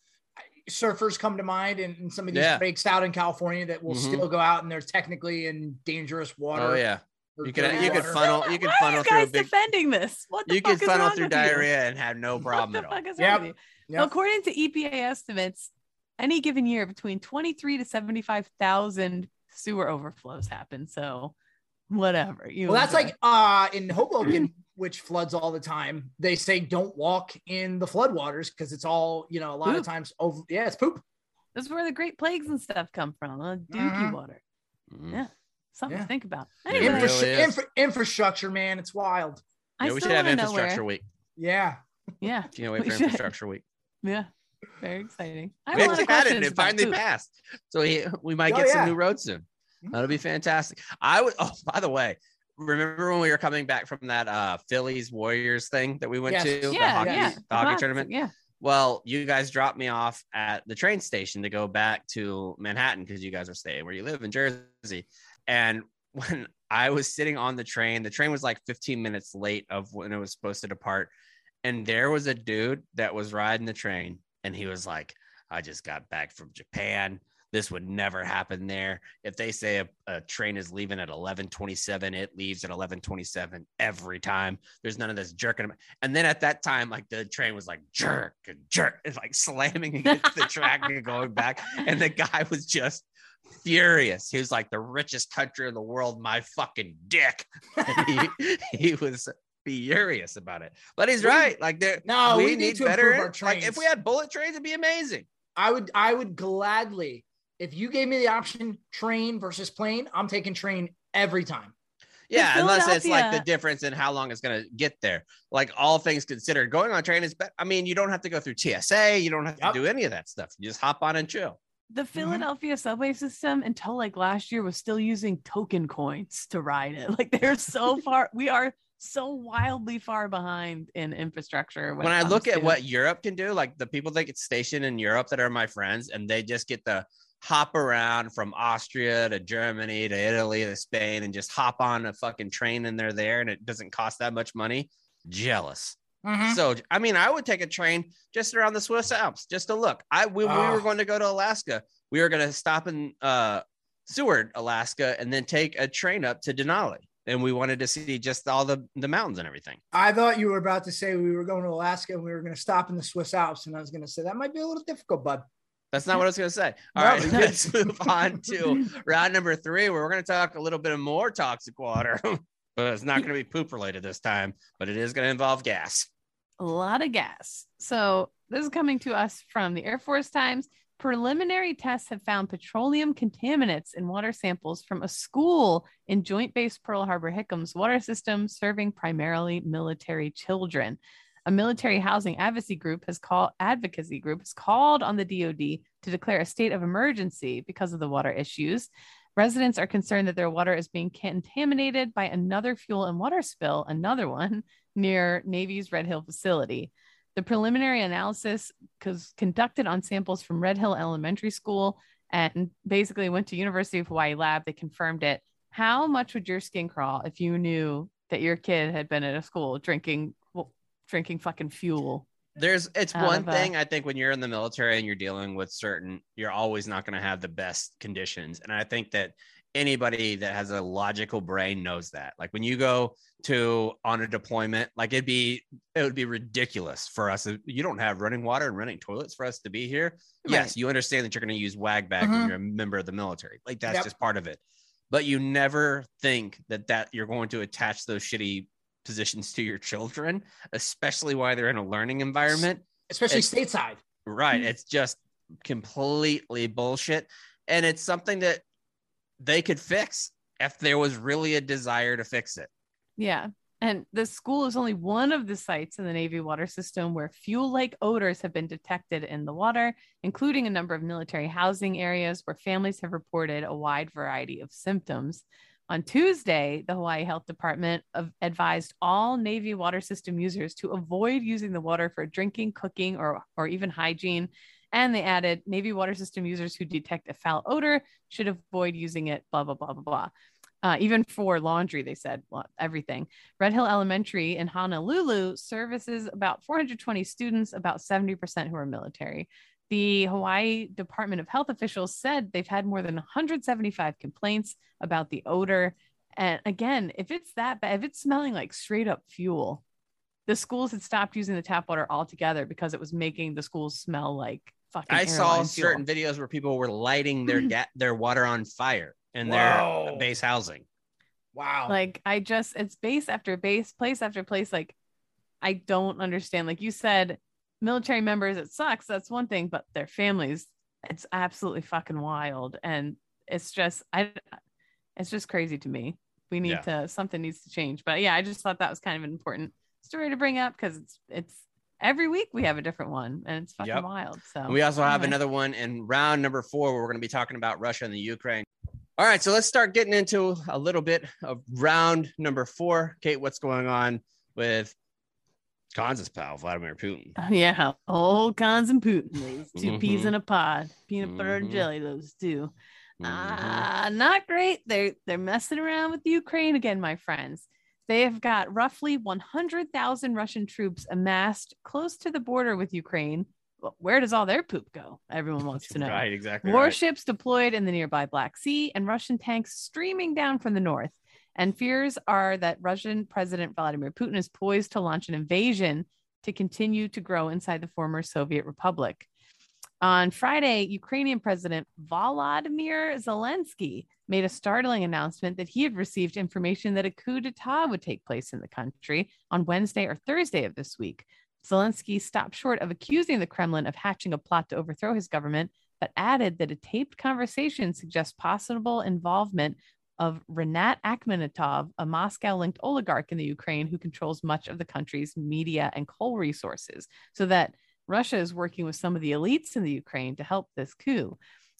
surfers come to mind, and, and some of these Yeah. breaks out in California that will Mhm. still go out and they're technically in dangerous water. Oh yeah. Or You can dirty you could water. funnel you can Why are funnel you through a guys big defending this? What the you fuck could is funnel wrong through with you? diarrhea and have no problem what at the all. fuck is Yep. wrong with you? Yep. Well, according to EPA estimates, any given year between 23 to 75,000 sewer overflows happen. So whatever. You Well, that's enjoy. like uh in Hoboken, which floods all the time. They say don't walk in the floodwaters because it's all you know. A lot of times, over yeah, it's poop. that's where the Great Plagues and stuff come from. Uh, dookie Mhm. water. Mhm. Yeah. Something Yeah. to think about. It Anyway, Infra- is. infra- infrastructure, man, it's wild. I Yeah, we still should have infrastructure where- week. Yeah, Yeah. Can't wait We for should. infrastructure week. Yeah. Very exciting. I have We a lot actually of had it and it finally poop. passed. So he, we might Oh, get yeah. some new roads soon. That'll be fantastic. I would. Oh, by the way, remember when we were coming back from that uh Phillies Warriors thing that we went Yes. to the hockey, yeah. the hockey tournament? Yeah. Well, you guys dropped me off at the train station to go back to Manhattan because you guys are staying where you live in Jersey. And when I was sitting on the train, the train was like 15 minutes late of when it was supposed to depart. And there was a dude that was riding the train, and he was like, I just got back from Japan. This would never happen there. If they say a, a train is leaving at 11:27, it leaves at 11:27 every time. There's none of this jerking. And then at that time, like the train was like jerk and jerk, and like slamming against the track and going back. And the guy was just furious. He was like the richest country in the world, my fucking dick. He, he was furious about it. But he's We- right. Like there, No, we, we need need to better. improve our trains. Like if we had bullet trains, it'd be amazing. I would I would gladly if you gave me the option train versus plane, I'm taking train every time. Yeah, unless it's like the difference in how long it's gonna get there. Like all things considered, going on train is better. I mean, you don't have to go through TSA, you don't have to Yep. do any of that stuff. You just hop on and chill. The mm-hmm. Philadelphia subway system until like last year was still using token coins to ride it. Like they're so far, we are so wildly far behind in infrastructure. when it I look at what Europe can do, like the people that get stationed in Europe that are my friends, and they just get to hop around from Austria to Germany to Italy to Spain and just hop on a fucking train and they're there and it doesn't cost that much money. Jealous. Mhm. So I mean, I would take a train just around the Swiss Alps just to look. I when we Ah. were going to go to Alaska, we were going to stop in uh, Seward, Alaska, and then take a train up to Denali. And we wanted to see just all the the mountains and everything. I thought you were about to say we were going to Alaska and we were going to stop in the Swiss Alps, and I was going to say that might be a little difficult, bud. That's not what I was going to say. All No, right, let's move on to round number three, where we're going to talk a little bit of more toxic water, but it's not going to be poop related this time, but it is going to involve gas. A lot of gas. So this is coming to us from the Air Force Times. Preliminary tests have found petroleum contaminants in water samples from a school in Joint Base Pearl Harbor Hickams water system serving primarily military children. A military housing advocacy group has called advocacy group has called on the DoD to declare a state of emergency because of the water issues. Residents are concerned that their water is being contaminated by another fuel and water spill, another one near Navy's Red Hill facility. The preliminary analysis was conducted on samples from Red Hill Elementary School and basically went to University of Hawaii lab. They confirmed it. How much would your skin crawl if you knew that your kid had been at a school drinking well, drinking fucking fuel? There's it's one thing I think when you're in the military and you're dealing with certain, you're always not going to have the best conditions. And I think that anybody that has a logical brain knows that. Like when you go to on a deployment, like it'd be it would be ridiculous for us. if You don't have running water and running toilets for us to be here. Yes, you understand that you're going to use wag bag when Mhm. you're a member of the military. Like that's Yep. just part of it. But you never think that that you're going to attach those shitty positions to your children, especially while they're in a learning environment. Especially It's- stateside. Right. Mhm. It's just completely bullshit. And it's something that they could fix if there was really a desire to fix it. Yeah. And the school is only one of the sites in the Navy water system where fuel like odors have been detected in the water, including a number of military housing areas where families have reported a wide variety of symptoms. On Tuesday, the Hawaii Health Department advised all Navy water system users to avoid using the water for drinking, cooking, or, or even hygiene. And they added Navy water system users who detect a foul odor should avoid using it, blah, blah, blah, blah, blah. Uh, even for laundry, they said well, everything. Red Hill Elementary in Honolulu services about 420 students, about 70% who are military. The Hawaii Department of Health officials said they've had more than 175 complaints about the odor. And again, if it's that bad, if it's smelling like straight up fuel, the schools had stopped using the tap water altogether because it was making the schools smell like fucking. I saw airline fuel. certain videos where people were lighting their ga- their water on fire in their base housing. Wow. like i just it's base after base place after place like i don't understand like you said military members it sucks that's one thing but their families it's absolutely fucking wild and it's just i it's just crazy to me we need Yeah. to something needs to change but yeah i just thought that was kind of an important story to bring up because it's it's every week we have a different one and it's fucking Yep. wild so And we also have anyway. another one in round number four where we're going to be talking about Russia and the Ukraine. All right, so let's start getting into a little bit of round number four. Kate, what's going on with Kansas pal Vladimir Putin? Yeah, old cons and Putin. Those 2 peas Mhm. in a pod, peanut butter and Mhm. jelly. Those 2 Mhm. Ah, not great. They're they're messing around with Ukraine again, my friends. They have got roughly 100,000 Russian troops amassed close to the border with Ukraine, Well, where does all their poop go? Everyone wants to know. Right, exactly. right. Warships deployed in the nearby Black Sea and Russian tanks streaming down from the north. And fears are that Russian President Vladimir Putin is poised to launch an invasion to continue to grow inside the former Soviet Republic. On Friday, Ukrainian President Volodymyr Zelensky made a startling announcement that he had received information that a coup d'etat would take place in the country on Wednesday or Thursday of this week. Zelensky stopped short of accusing the Kremlin of hatching a plot to overthrow his government, but added that a taped conversation suggests possible involvement of Rinat Akhmetov, a Moscow linked oligarch in the Ukraine who controls much of the country's media and coal resources, so that Russia is working with some of the elites in the Ukraine to help this coup.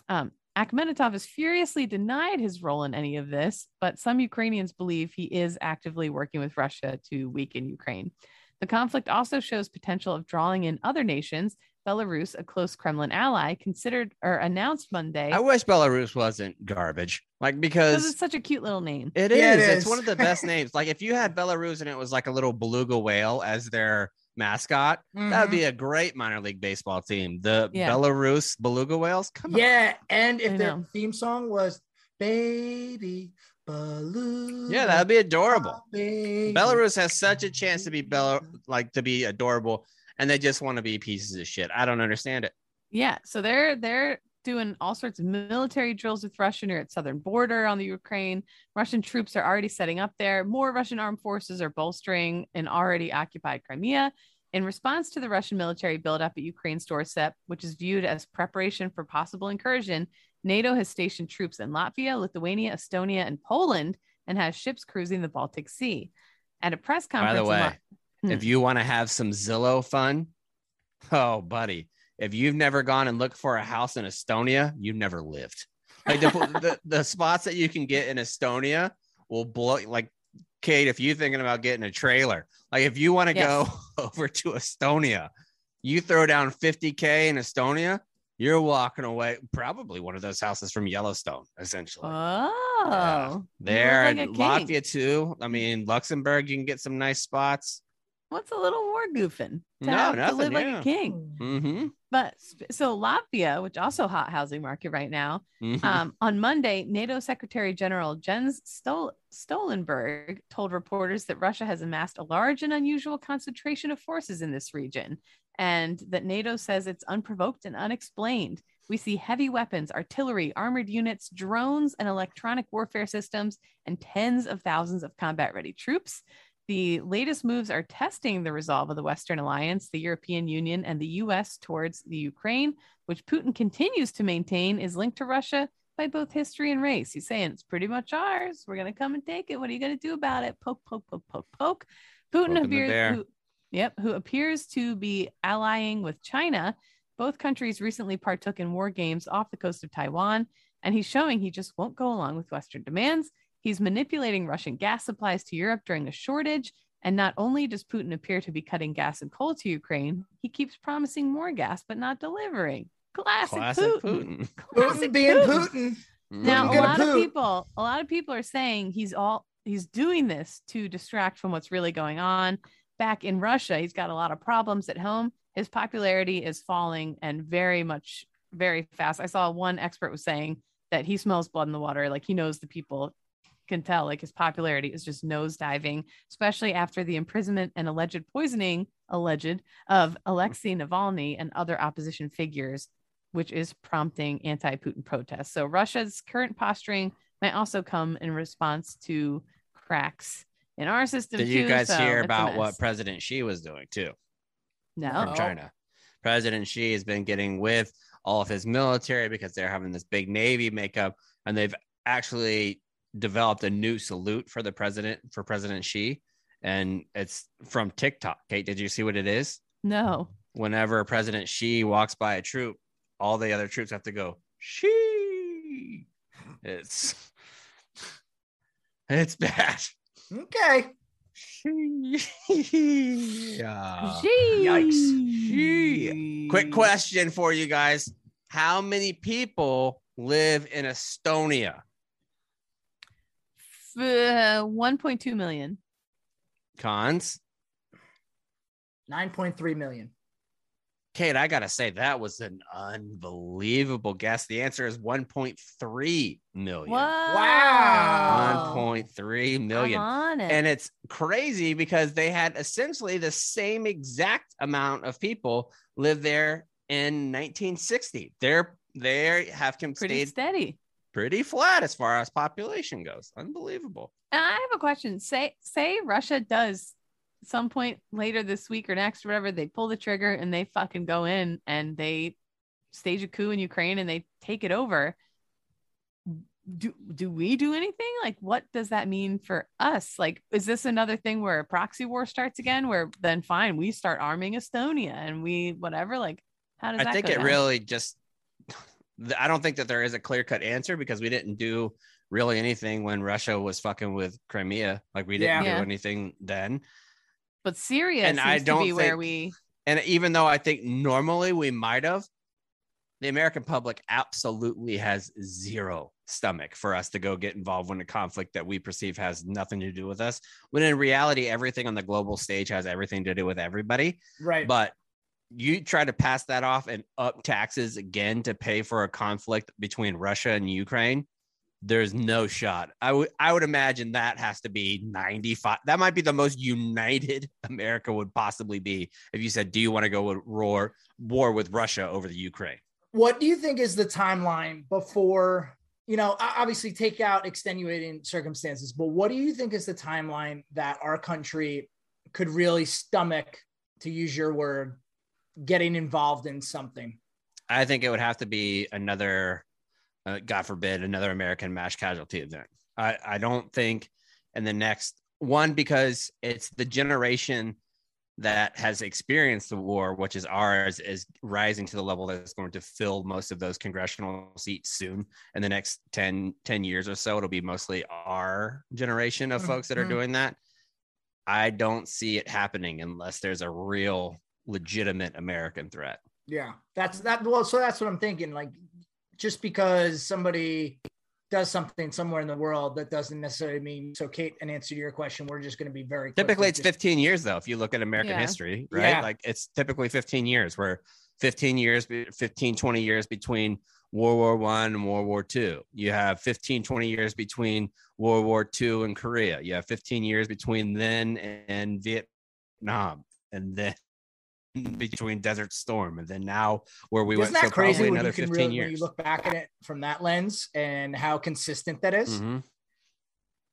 Um, Akhmenitov has furiously denied his role in any of this, but some Ukrainians believe he is actively working with Russia to weaken Ukraine. The conflict also shows potential of drawing in other nations. Belarus, a close Kremlin ally, considered or announced Monday I wish Belarus wasn't garbage. Like because because it's such a cute little name. it is. Yeah, it It's one of the best names. Like if you had Belarus and it was like a little beluga whale as their mascot, that would Mhm. be a great minor league baseball team. The Yeah. Belarus beluga whales. Come on. Yeah, and I if their know. theme song was "Baby Beluga," Yeah, that'd be adorable. Baby. Belarus has such a chance to be Bela like to be adorable, and they just want to be pieces of shit. I don't understand it. Yeah, so they're they're doing all sorts of military drills with Russia near its southern border on the Ukraine. Russian troops are already setting up there. More Russian armed forces are bolstering an already occupied Crimea. In response to the Russian military buildup at Ukraine's doorstep, which is viewed as preparation for possible incursion, NATO has stationed troops in Latvia, Lithuania, Estonia, and Poland, and has ships cruising the Baltic Sea. At a press conference, By the way, La- Hmm. if you want to have some Zillow fun, oh, buddy, if you've never gone and looked for a house in Estonia, you've never lived. Like the, the, the spots that you can get in Estonia will blow. Like, Kate, if you're thinking about getting a trailer, like if you want to Yes. go over to Estonia, you throw down 50K in Estonia, you're walking away. Probably one of those houses from Yellowstone, essentially. oh, Yeah. There, like a. Latvia too. I mean, Luxembourg, you can get some nice spots. What's a little war goofing? To No, have to nothing, live like a king. Mm-hmm. But so Latvia, which also hot housing market right now, Mm-hmm. um, on Monday, NATO Secretary General Jens Stol- Stoltenberg told reporters that Russia has amassed a large and unusual concentration of forces in this region, and that NATO says it's unprovoked and unexplained. We see heavy weapons, artillery, armored units, drones, and electronic warfare systems, and tens of thousands of combat ready troops. The latest moves are testing the resolve of the Western Alliance, the European Union, and the US towards the Ukraine, which Putin continues to maintain is linked to Russia by both history and race. He's saying it's pretty much ours. We're going to come and take it. What are you going to do about it? Poke, poke, poke, poke, poke. Putin Poking the bear. appears, who, yep, who appears to be allying with China. Both countries recently partook in war games off the coast of Taiwan, and he's showing he just won't go along with Western demands. He's manipulating Russian gas supplies to Europe during a shortage. And not only does Putin appear to be cutting gas and coal to Ukraine, he keeps promising more gas but not delivering. Classic, Classic Putin. Putin. Classic Putin being Putin. Putin. Mm-hmm. Now, a gonna lot of people, a lot of people are saying he's all he's doing this to distract from what's really going on back in Russia. He's got a lot of problems at home. His popularity is falling and very much very fast. I saw one expert was saying that he smells blood in the water, like he knows the people can tell like his popularity is just nosediving, especially after the imprisonment and alleged poisoning, alleged of Alexei Navalny and other opposition figures, which is prompting anti-Putin protests. So Russia's current posturing might also come in response to cracks in our system. Did you guys so hear about what. President Xi was doing too no? from China? President Xi has been getting with all of his military because they're having this big Navy makeup, and they've actually developed a new salute for the president for President Xi, and it's from TikTok. Kate, did you see what it is? No. Whenever President Xi walks by a troop, all the other troops have to go Xi. It's it's bad. Okay. She. yeah. Yikes. Quick question for you guys. How many people live in Estonia? F- uh, 1.2 million. Cons? 9.3 million. Kate, I gotta say that was an unbelievable guess. The answer is 1.3 million. Wow. 1.3 million. I'm on it. And it's crazy because they had essentially the same exact amount of people live there in 1960. They're they have com- pretty stayed steady. Pretty flat as far as population goes. Unbelievable. And I have a question. Say say Russia does some point later this week or next, whatever, they pull the trigger and they fucking go in and they stage a coup in Ukraine and they take it over. Do do we do anything? Like what does that mean for us? Like, is this another thing where a proxy war starts again? Where then fine, we start arming Estonia and we whatever. Like, how does I that think it down? really just I don't think that there is a clear cut answer because we didn't do really anything when Russia was fucking with Crimea. Like we didn't Yeah. do Yeah. anything then. but Syria and seems I to don't be where we And even though I think normally we might have, the American public absolutely has zero stomach for us to go get involved in a conflict that we perceive has nothing to do with us. When in reality, everything on the global stage has everything to do with everybody. Right. But you try to pass that off and up taxes again to pay for a conflict between Russia and Ukraine. There's no shot. I would I would imagine that has to be 95. That might be the most united America would possibly be if you said, "Do you want to go with war war with Russia over the Ukraine?" what do you think is the timeline before you know obviously take out extenuating circumstances but what do you think is the timeline that our country could really stomach to use your word getting involved in something I think it would have to be another, uh, God forbid, another American mass casualty event. I, I don't think in the next one because it's the generation that has experienced the war, which is ours, is rising to the level that's going to fill most of those congressional seats soon. In the next 10, 10 years or so, it'll be mostly our generation of folks that are Mhm. doing that. I don't see it happening unless there's a real legitimate American threat. yeah that's that well so that's what i'm thinking like just because somebody does something somewhere in the world that doesn't necessarily mean so kate and answer to your question we're just going to be very Typically, it's just- 15 years, though. If you look at American Yeah. history, right? Yeah. Like it's typically 15 years, where 15 years, 15, 20 years between World War One and World War Two. You have 15, 20 years between World War Two and Korea. You have 15 years between then and Vietnam, and then between Desert Storm, and then now where we Isn't went. that so crazy probably when another you can 15 really when years. you look back at it from that lens and how consistent that is? Mhm.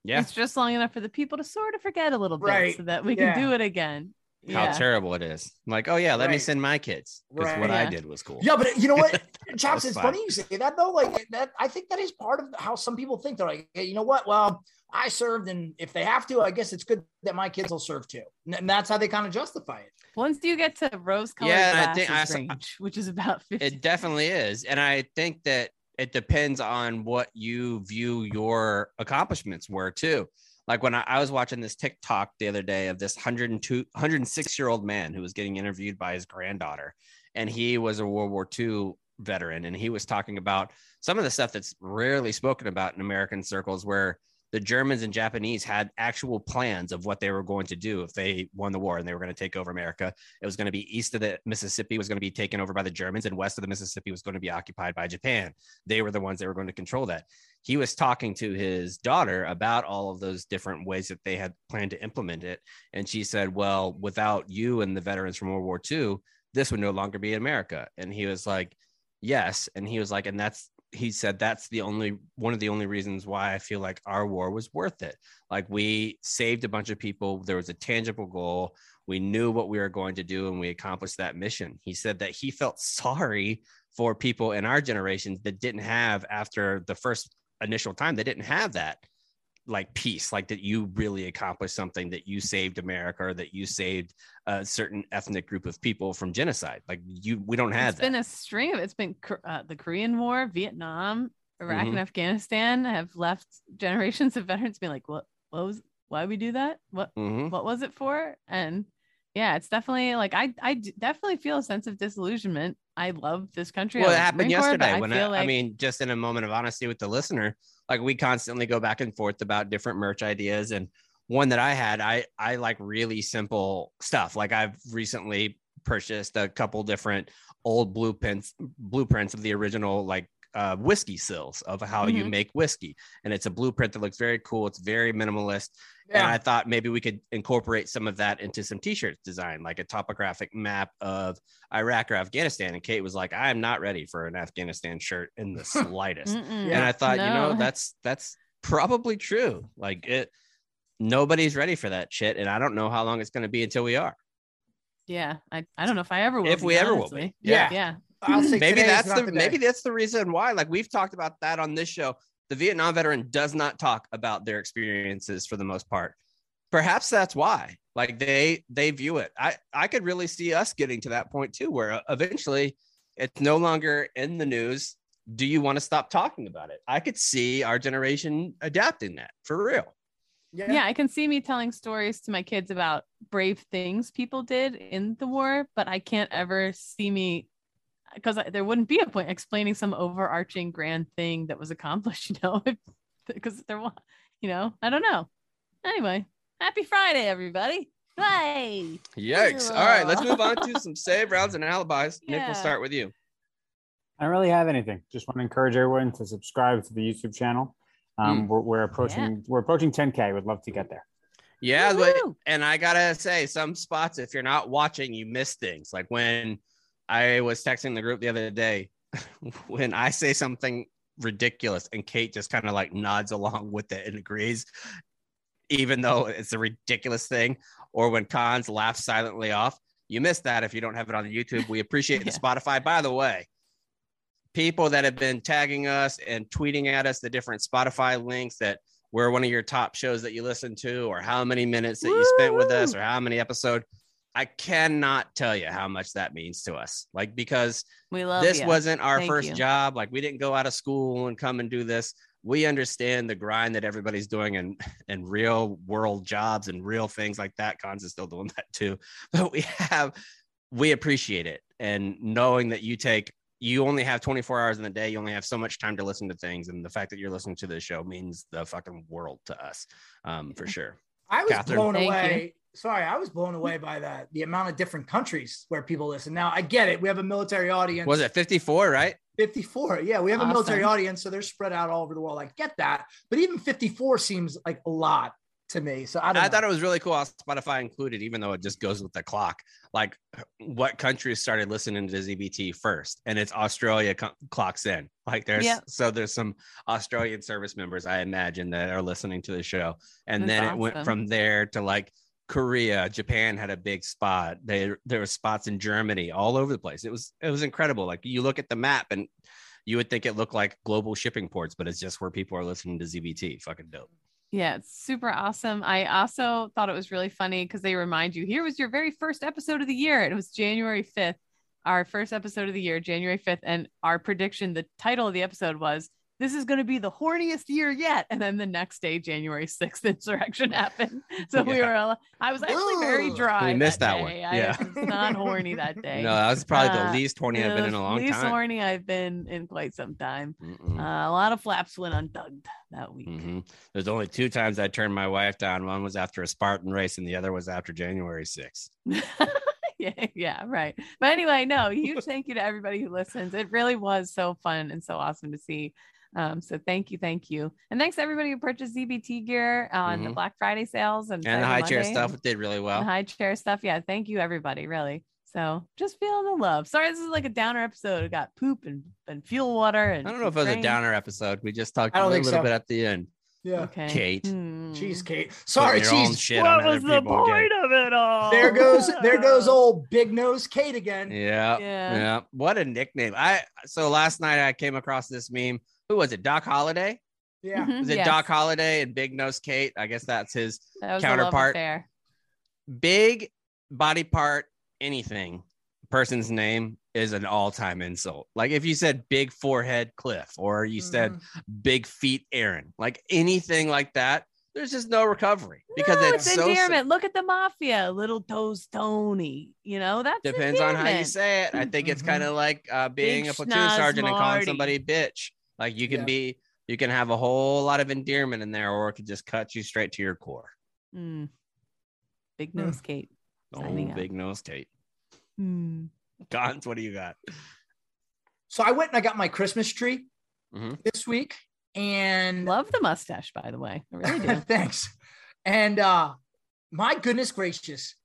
Yeah, it's just long enough for the people to sort of forget a little bit Right. so that we Yeah. can do it again. how Yeah. terrible it is. Like, oh yeah, let me send my kids because Right. what I did was cool. Yeah, but you know what, Chops? It's fine. funny you say that though. Like that, I think that is part of how some people think. They're like, hey, you know what? Well, I served, and if they have to, I guess it's good that my kids will serve too. And- And that's how they kind of justify it. Once you get to rose colored Yeah, I think I range, which is about 50. It definitely is. And I think that it depends on what you view your accomplishments were too. Like when I, I was watching this TikTok the other day of this 102, 106 year old man who was getting interviewed by his granddaughter, and he was a World War II veteran, and he was talking about some of the stuff that's rarely spoken about in American circles, where the Germans and Japanese had actual plans of what they were going to do if they won the war and they were going to take over America. It was going to be east of the Mississippi was going to be taken over by the Germans, and west of the Mississippi was going to be occupied by Japan. They were the ones that were going to control that. He was talking to his daughter about all of those different ways that they had planned to implement it, and she said, "Well, without you and the veterans from World War II, this would no longer be America." And he was like, "Yes," and he was like, "And that's." He said that's the only one of the only reasons why I feel like our war was worth it. Like we saved a bunch of people. There was a tangible goal we knew what we were going to do and we accomplished that mission. He said that he felt sorry for people in our generations that didn't have, after the first initial time, they didn't have that like peace, like that you really accomplished something, that you saved America or that you saved a certain ethnic group of people from genocide. Like you, we don't have It's that. been a string of it's been uh, the Korean War, Vietnam, Iraq, Mhm. and Afghanistan have left generations of veterans being like, what, what was, why we do that? What, Mhm. what was it for? And yeah, it's definitely like I I definitely feel a sense of disillusionment. I love this country. I Well, it happened Corps, yesterday when I, feel I like- mean, just in a moment of honesty with the listener, like we constantly go back and forth about different merch ideas. And one that I had, I I like really simple stuff. Like I've recently purchased a couple different old blueprints blueprints of the original like uh, whiskey stills of how you Mhm. make whiskey, and it's a blueprint that looks very cool. It's very minimalist, and I thought maybe we could incorporate some of that into some t-shirts design, like a topographic map of Iraq or Afghanistan. And Kate was like, "I am not ready for an Afghanistan shirt in the slightest." Mm-mm. and I thought, you know, that's that's probably true. Like it, nobody's ready for that shit, and I don't know how long it's going to be until we are, yeah, I, I don't know if I ever will. if we ever will be. Yeah. Yeah. I'll say maybe that's not the maybe that's the reason why. Like we've talked about that on this show. The Vietnam veteran does not talk about their experiences for the most part. Perhaps that's why. Like they they view it. I I could really see us getting to that point too, where eventually it's no longer in the news. Do you want to stop talking about it? I could see our generation adapting that for real. yeah i can see me telling stories to my kids about brave things people did in the war but i can't ever see me because there wouldn't be a point explaining some overarching grand thing that was accomplished you know because there was you know i don't know anyway happy friday everybody bye Yikes. All right, let's move on to some save rounds and alibis. Nick, we'll start with you. I don't really have anything. Just want to encourage everyone to subscribe to the YouTube channel. Um, we're, we're approaching we're approaching 10k. Would love to get there. Yeah, but and I gotta say, some spots, if you're not watching, you miss things. Like when I was texting the group the other day, when I say something ridiculous and Kate just kind of like nods along with it and agrees, even though it's a ridiculous thing, or when Cons laughs silently off, you miss that if you don't have it on YouTube. We appreciate the Spotify. By the way, people that have been tagging us and tweeting at us the different Spotify links that we're one of your top shows that you listen to, or how many minutes that you spent with us, or how many episode. I cannot tell you how much that means to us. Like because we love this ya. wasn't our Thank first you. job. Like we didn't go out of school and come and do this. We understand the grind that everybody's doing and and real world jobs and real things like that. Cons is still doing that too. But we have we appreciate it. And knowing that you take you only have 24 hours in the day, you only have so much time to listen to things. And the fact that you're listening to this show means the fucking world to us. Um, for sure. I was Catherine. blown Thank you. away. Sorry, I was blown away by that. The amount of different countries where people listen. Now I get it. We have a military audience. Was it 54, right? 54? Yeah, we have a military audience, so they're spread out all over the world. I get that, but even 54 seems like a lot to me. So I don't. I thought it was really cool how Spotify included, even though it just goes with the clock, like what countries started listening to ZBT first, and it's Australia co- clocks in. Like there's Yeah. so there's some Australian service members, I imagine, that are listening to the show, and That's then it went from there to like Korea, Japan had a big spot. They there were spots in Germany, all over the place. It was it was incredible. Like you look at the map and you would think it looked like global shipping ports, but it's just where people are listening to ZBT. Fucking dope. Yeah, it's super awesome. I also thought it was really funny because they remind you here was your very first episode of the year. It was January 5th, our first episode of the year, January 5th. And our prediction, the title of the episode was this is going to be the horniest year yet. And then the next day, January 6th, insurrection happened. So we were, all- I was actually very dry. We missed that one. day. I Yeah. was not horny that day. No, that was probably the Uh, least horny I've been in a long least time. Least horny I've been in quite some time. Uh, a lot of flaps went untugged that week. Mhm. There's only two times I turned my wife down. One was after a Spartan race, and the other was after January 6th. yeah, yeah, right. But anyway, no, huge thank you to everybody who listens. It really was so fun and so awesome to see. Um, so thank you, thank you, and thanks to everybody who purchased ZBT gear on the Mhm. Black Friday sales and And the Cyber high chair Monday stuff did really well. high chair stuff. Yeah, thank you everybody, really. So just feeling the love. Sorry, this is like a downer episode. It got poop and, and fuel water and I don't know if it was a downer episode. We just talked a don't little, so. bit at the end. Yeah. Okay, Kate. Hmm. Jeez, Kate. Sorry, Putting jeez. shit What was the people again. point of it all? There goes there goes old big nose Kate again. Yeah, Yeah. yeah. What a nickname! I so last night I came across this meme. Who was it? Doc Holliday. Yeah. Mhm, Was it yes. Doc Holliday and Big Nose Kate? I guess that's his That was counterpart? affair. big body part. Anything person's name is an all-time insult. Like if you said big forehead Cliff or you said Mhm. big feet Aaron, like anything like that, there's just no recovery because no, it's, it's, so endearment. Look at the mafia, little toes Tony. You know that depends on how you say it. I think it's Mhm. kind of like uh, being Big a platoon schnoz sergeant and calling somebody bitch. Like you can Yeah. be, you can have a whole lot of endearment in there, or it could just cut you straight to your core. Mm. Big Hmm. nose Kate. Oh, Signing out. big nose Kate. Gons, what do you got? So I went and I got my Christmas tree Mhm. this week, and Love the mustache, by the way. I really do. Thanks. And uh my goodness gracious.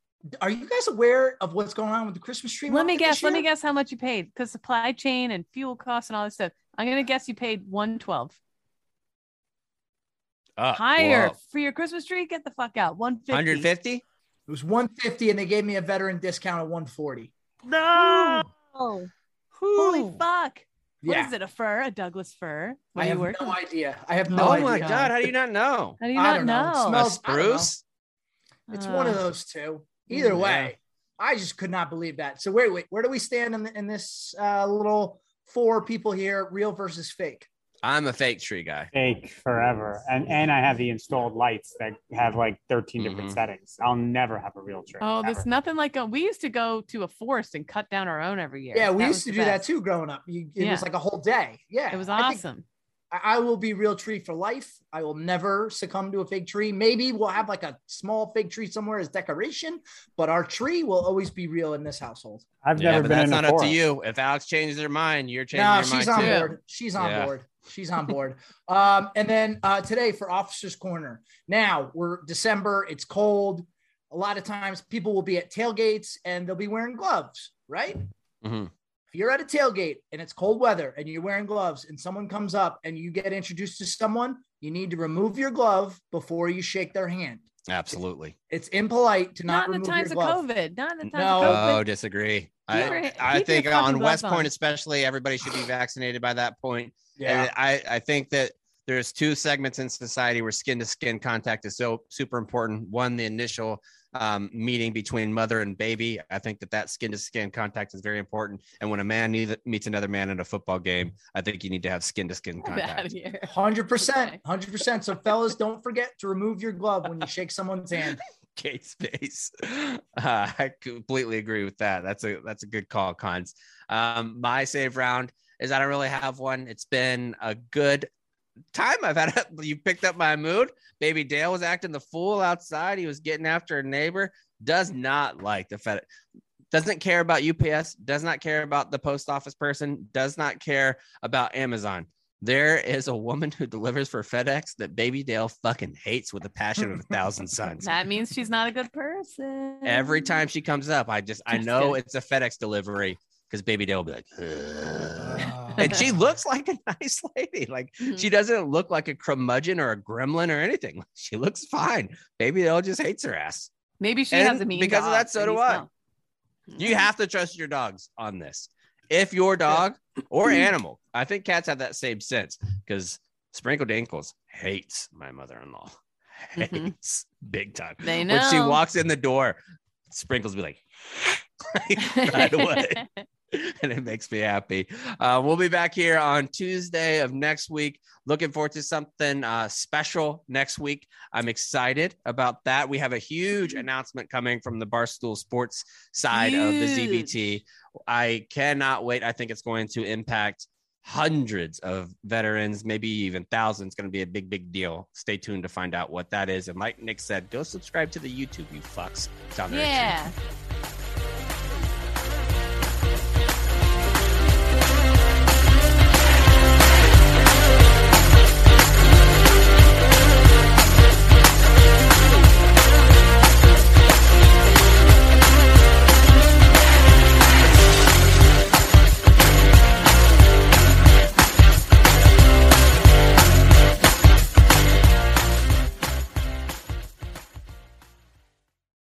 Are you guys aware of what's going on with the Christmas tree? let me guess. Let me guess how much you paid because supply chain and fuel costs and all this stuff. I'm gonna guess you paid one twelve. Uh, Higher for your Christmas tree. Get the fuck out. One fifty. 150? It was 150 and they gave me a veteran discount of 140. No. Holy Whew. fuck. What is Yeah. it? A fur? A Douglas fir? What I have you working? no idea. I have no oh idea. my God. How do you not know? How do you not don't know. It know? A smells- I know. spruce? It's one of Uh, those two. Either Yeah. way, I just could not believe that. So wait, wait, where do we stand in, the, in this uh, little four people here, real versus fake? I'm a fake tree guy. Fake forever. And and I have the installed lights that have like 13 different Mhm. settings. I'll never have a real tree. Oh, ever. there's nothing like a. We used to go to a forest and cut down our own every year. Yeah, we That used to the do that too growing up. You, it Yeah. was like a whole day. Yeah, It was I think awesome. I I will be real tree for life. I will never succumb to a fig tree. Maybe we'll have like a small fig tree somewhere as decoration, but our tree will always be real in this household. I've Yeah, never but been that's in not up to you. If Alex changes her mind, you're changing No, your she's mind on too. board. She's on Yeah. board. She's on board. Um, and then uh, today for Officers Corner. Now we're December. It's cold. A lot of times people will be at tailgates and they'll be wearing gloves, right? Mhm. If you're at a tailgate and it's cold weather and you're wearing gloves and someone comes up and you get introduced to someone, you need to remove your glove before you shake their hand. Absolutely. It's impolite to Not, not, in the remove times your of glove. COVID. Not in the times No. of COVID. Oh, disagree. Keep I, your- I keep your think on West on. Point, especially, everybody should be vaccinated by that point. Yeah. And I, I think that there's two segments in society where skin to skin contact is so super important. One, the initial um, meeting between mother and baby. I think that that skin to skin contact is very important. And when a man need, meets another man in a football game, I think you need to have skin to skin Get out of contact. Hundred percent, hundred percent. So, fellas, don't forget to remove your glove when you shake someone's hand. Kate Space. Uh, I completely agree with that. That's a that's a good call, cons. Um, my save round is I don't really have one. It's been a good time. I've had a, you picked up my mood. Baby Dale was acting the fool outside. He was getting after a neighbor. Does not like the Fed. Doesn't care about UPS. Does not care about the post office person. Does not care about Amazon. There is a woman who delivers for FedEx that Baby Dale fucking hates with the passion of a thousand suns. That means she's not a good person. Every time she comes up, I just I know kidding. it's a FedEx delivery because Baby Dale will be like, "Ugh." Uh, and she looks like a nice lady. Like Mhm. she doesn't look like a curmudgeon or a gremlin or anything. She looks fine. Baby Dale just hates her ass. Maybe she And has a mean because of that, so do I. smells. You have to trust your dogs on this. If your dog or animal, I think cats have that same sense because sprinkled Dinkles hates my mother-in-law. Mhm. Hates big time. They know. When she walks in the door, Sprinkles be like right away. and it makes me happy. Uh, we'll be back here on Tuesday of next week. Looking forward to something uh, special next week. I'm excited about that. We have a huge announcement coming from the Barstool Sports side of the ZBT. I cannot wait. I think it's going to impact hundreds of veterans, maybe even thousands. Going to be a big, big deal. Stay tuned to find out what that is. And like Nick said, go subscribe to the YouTube, you fucks. Down there. yeah.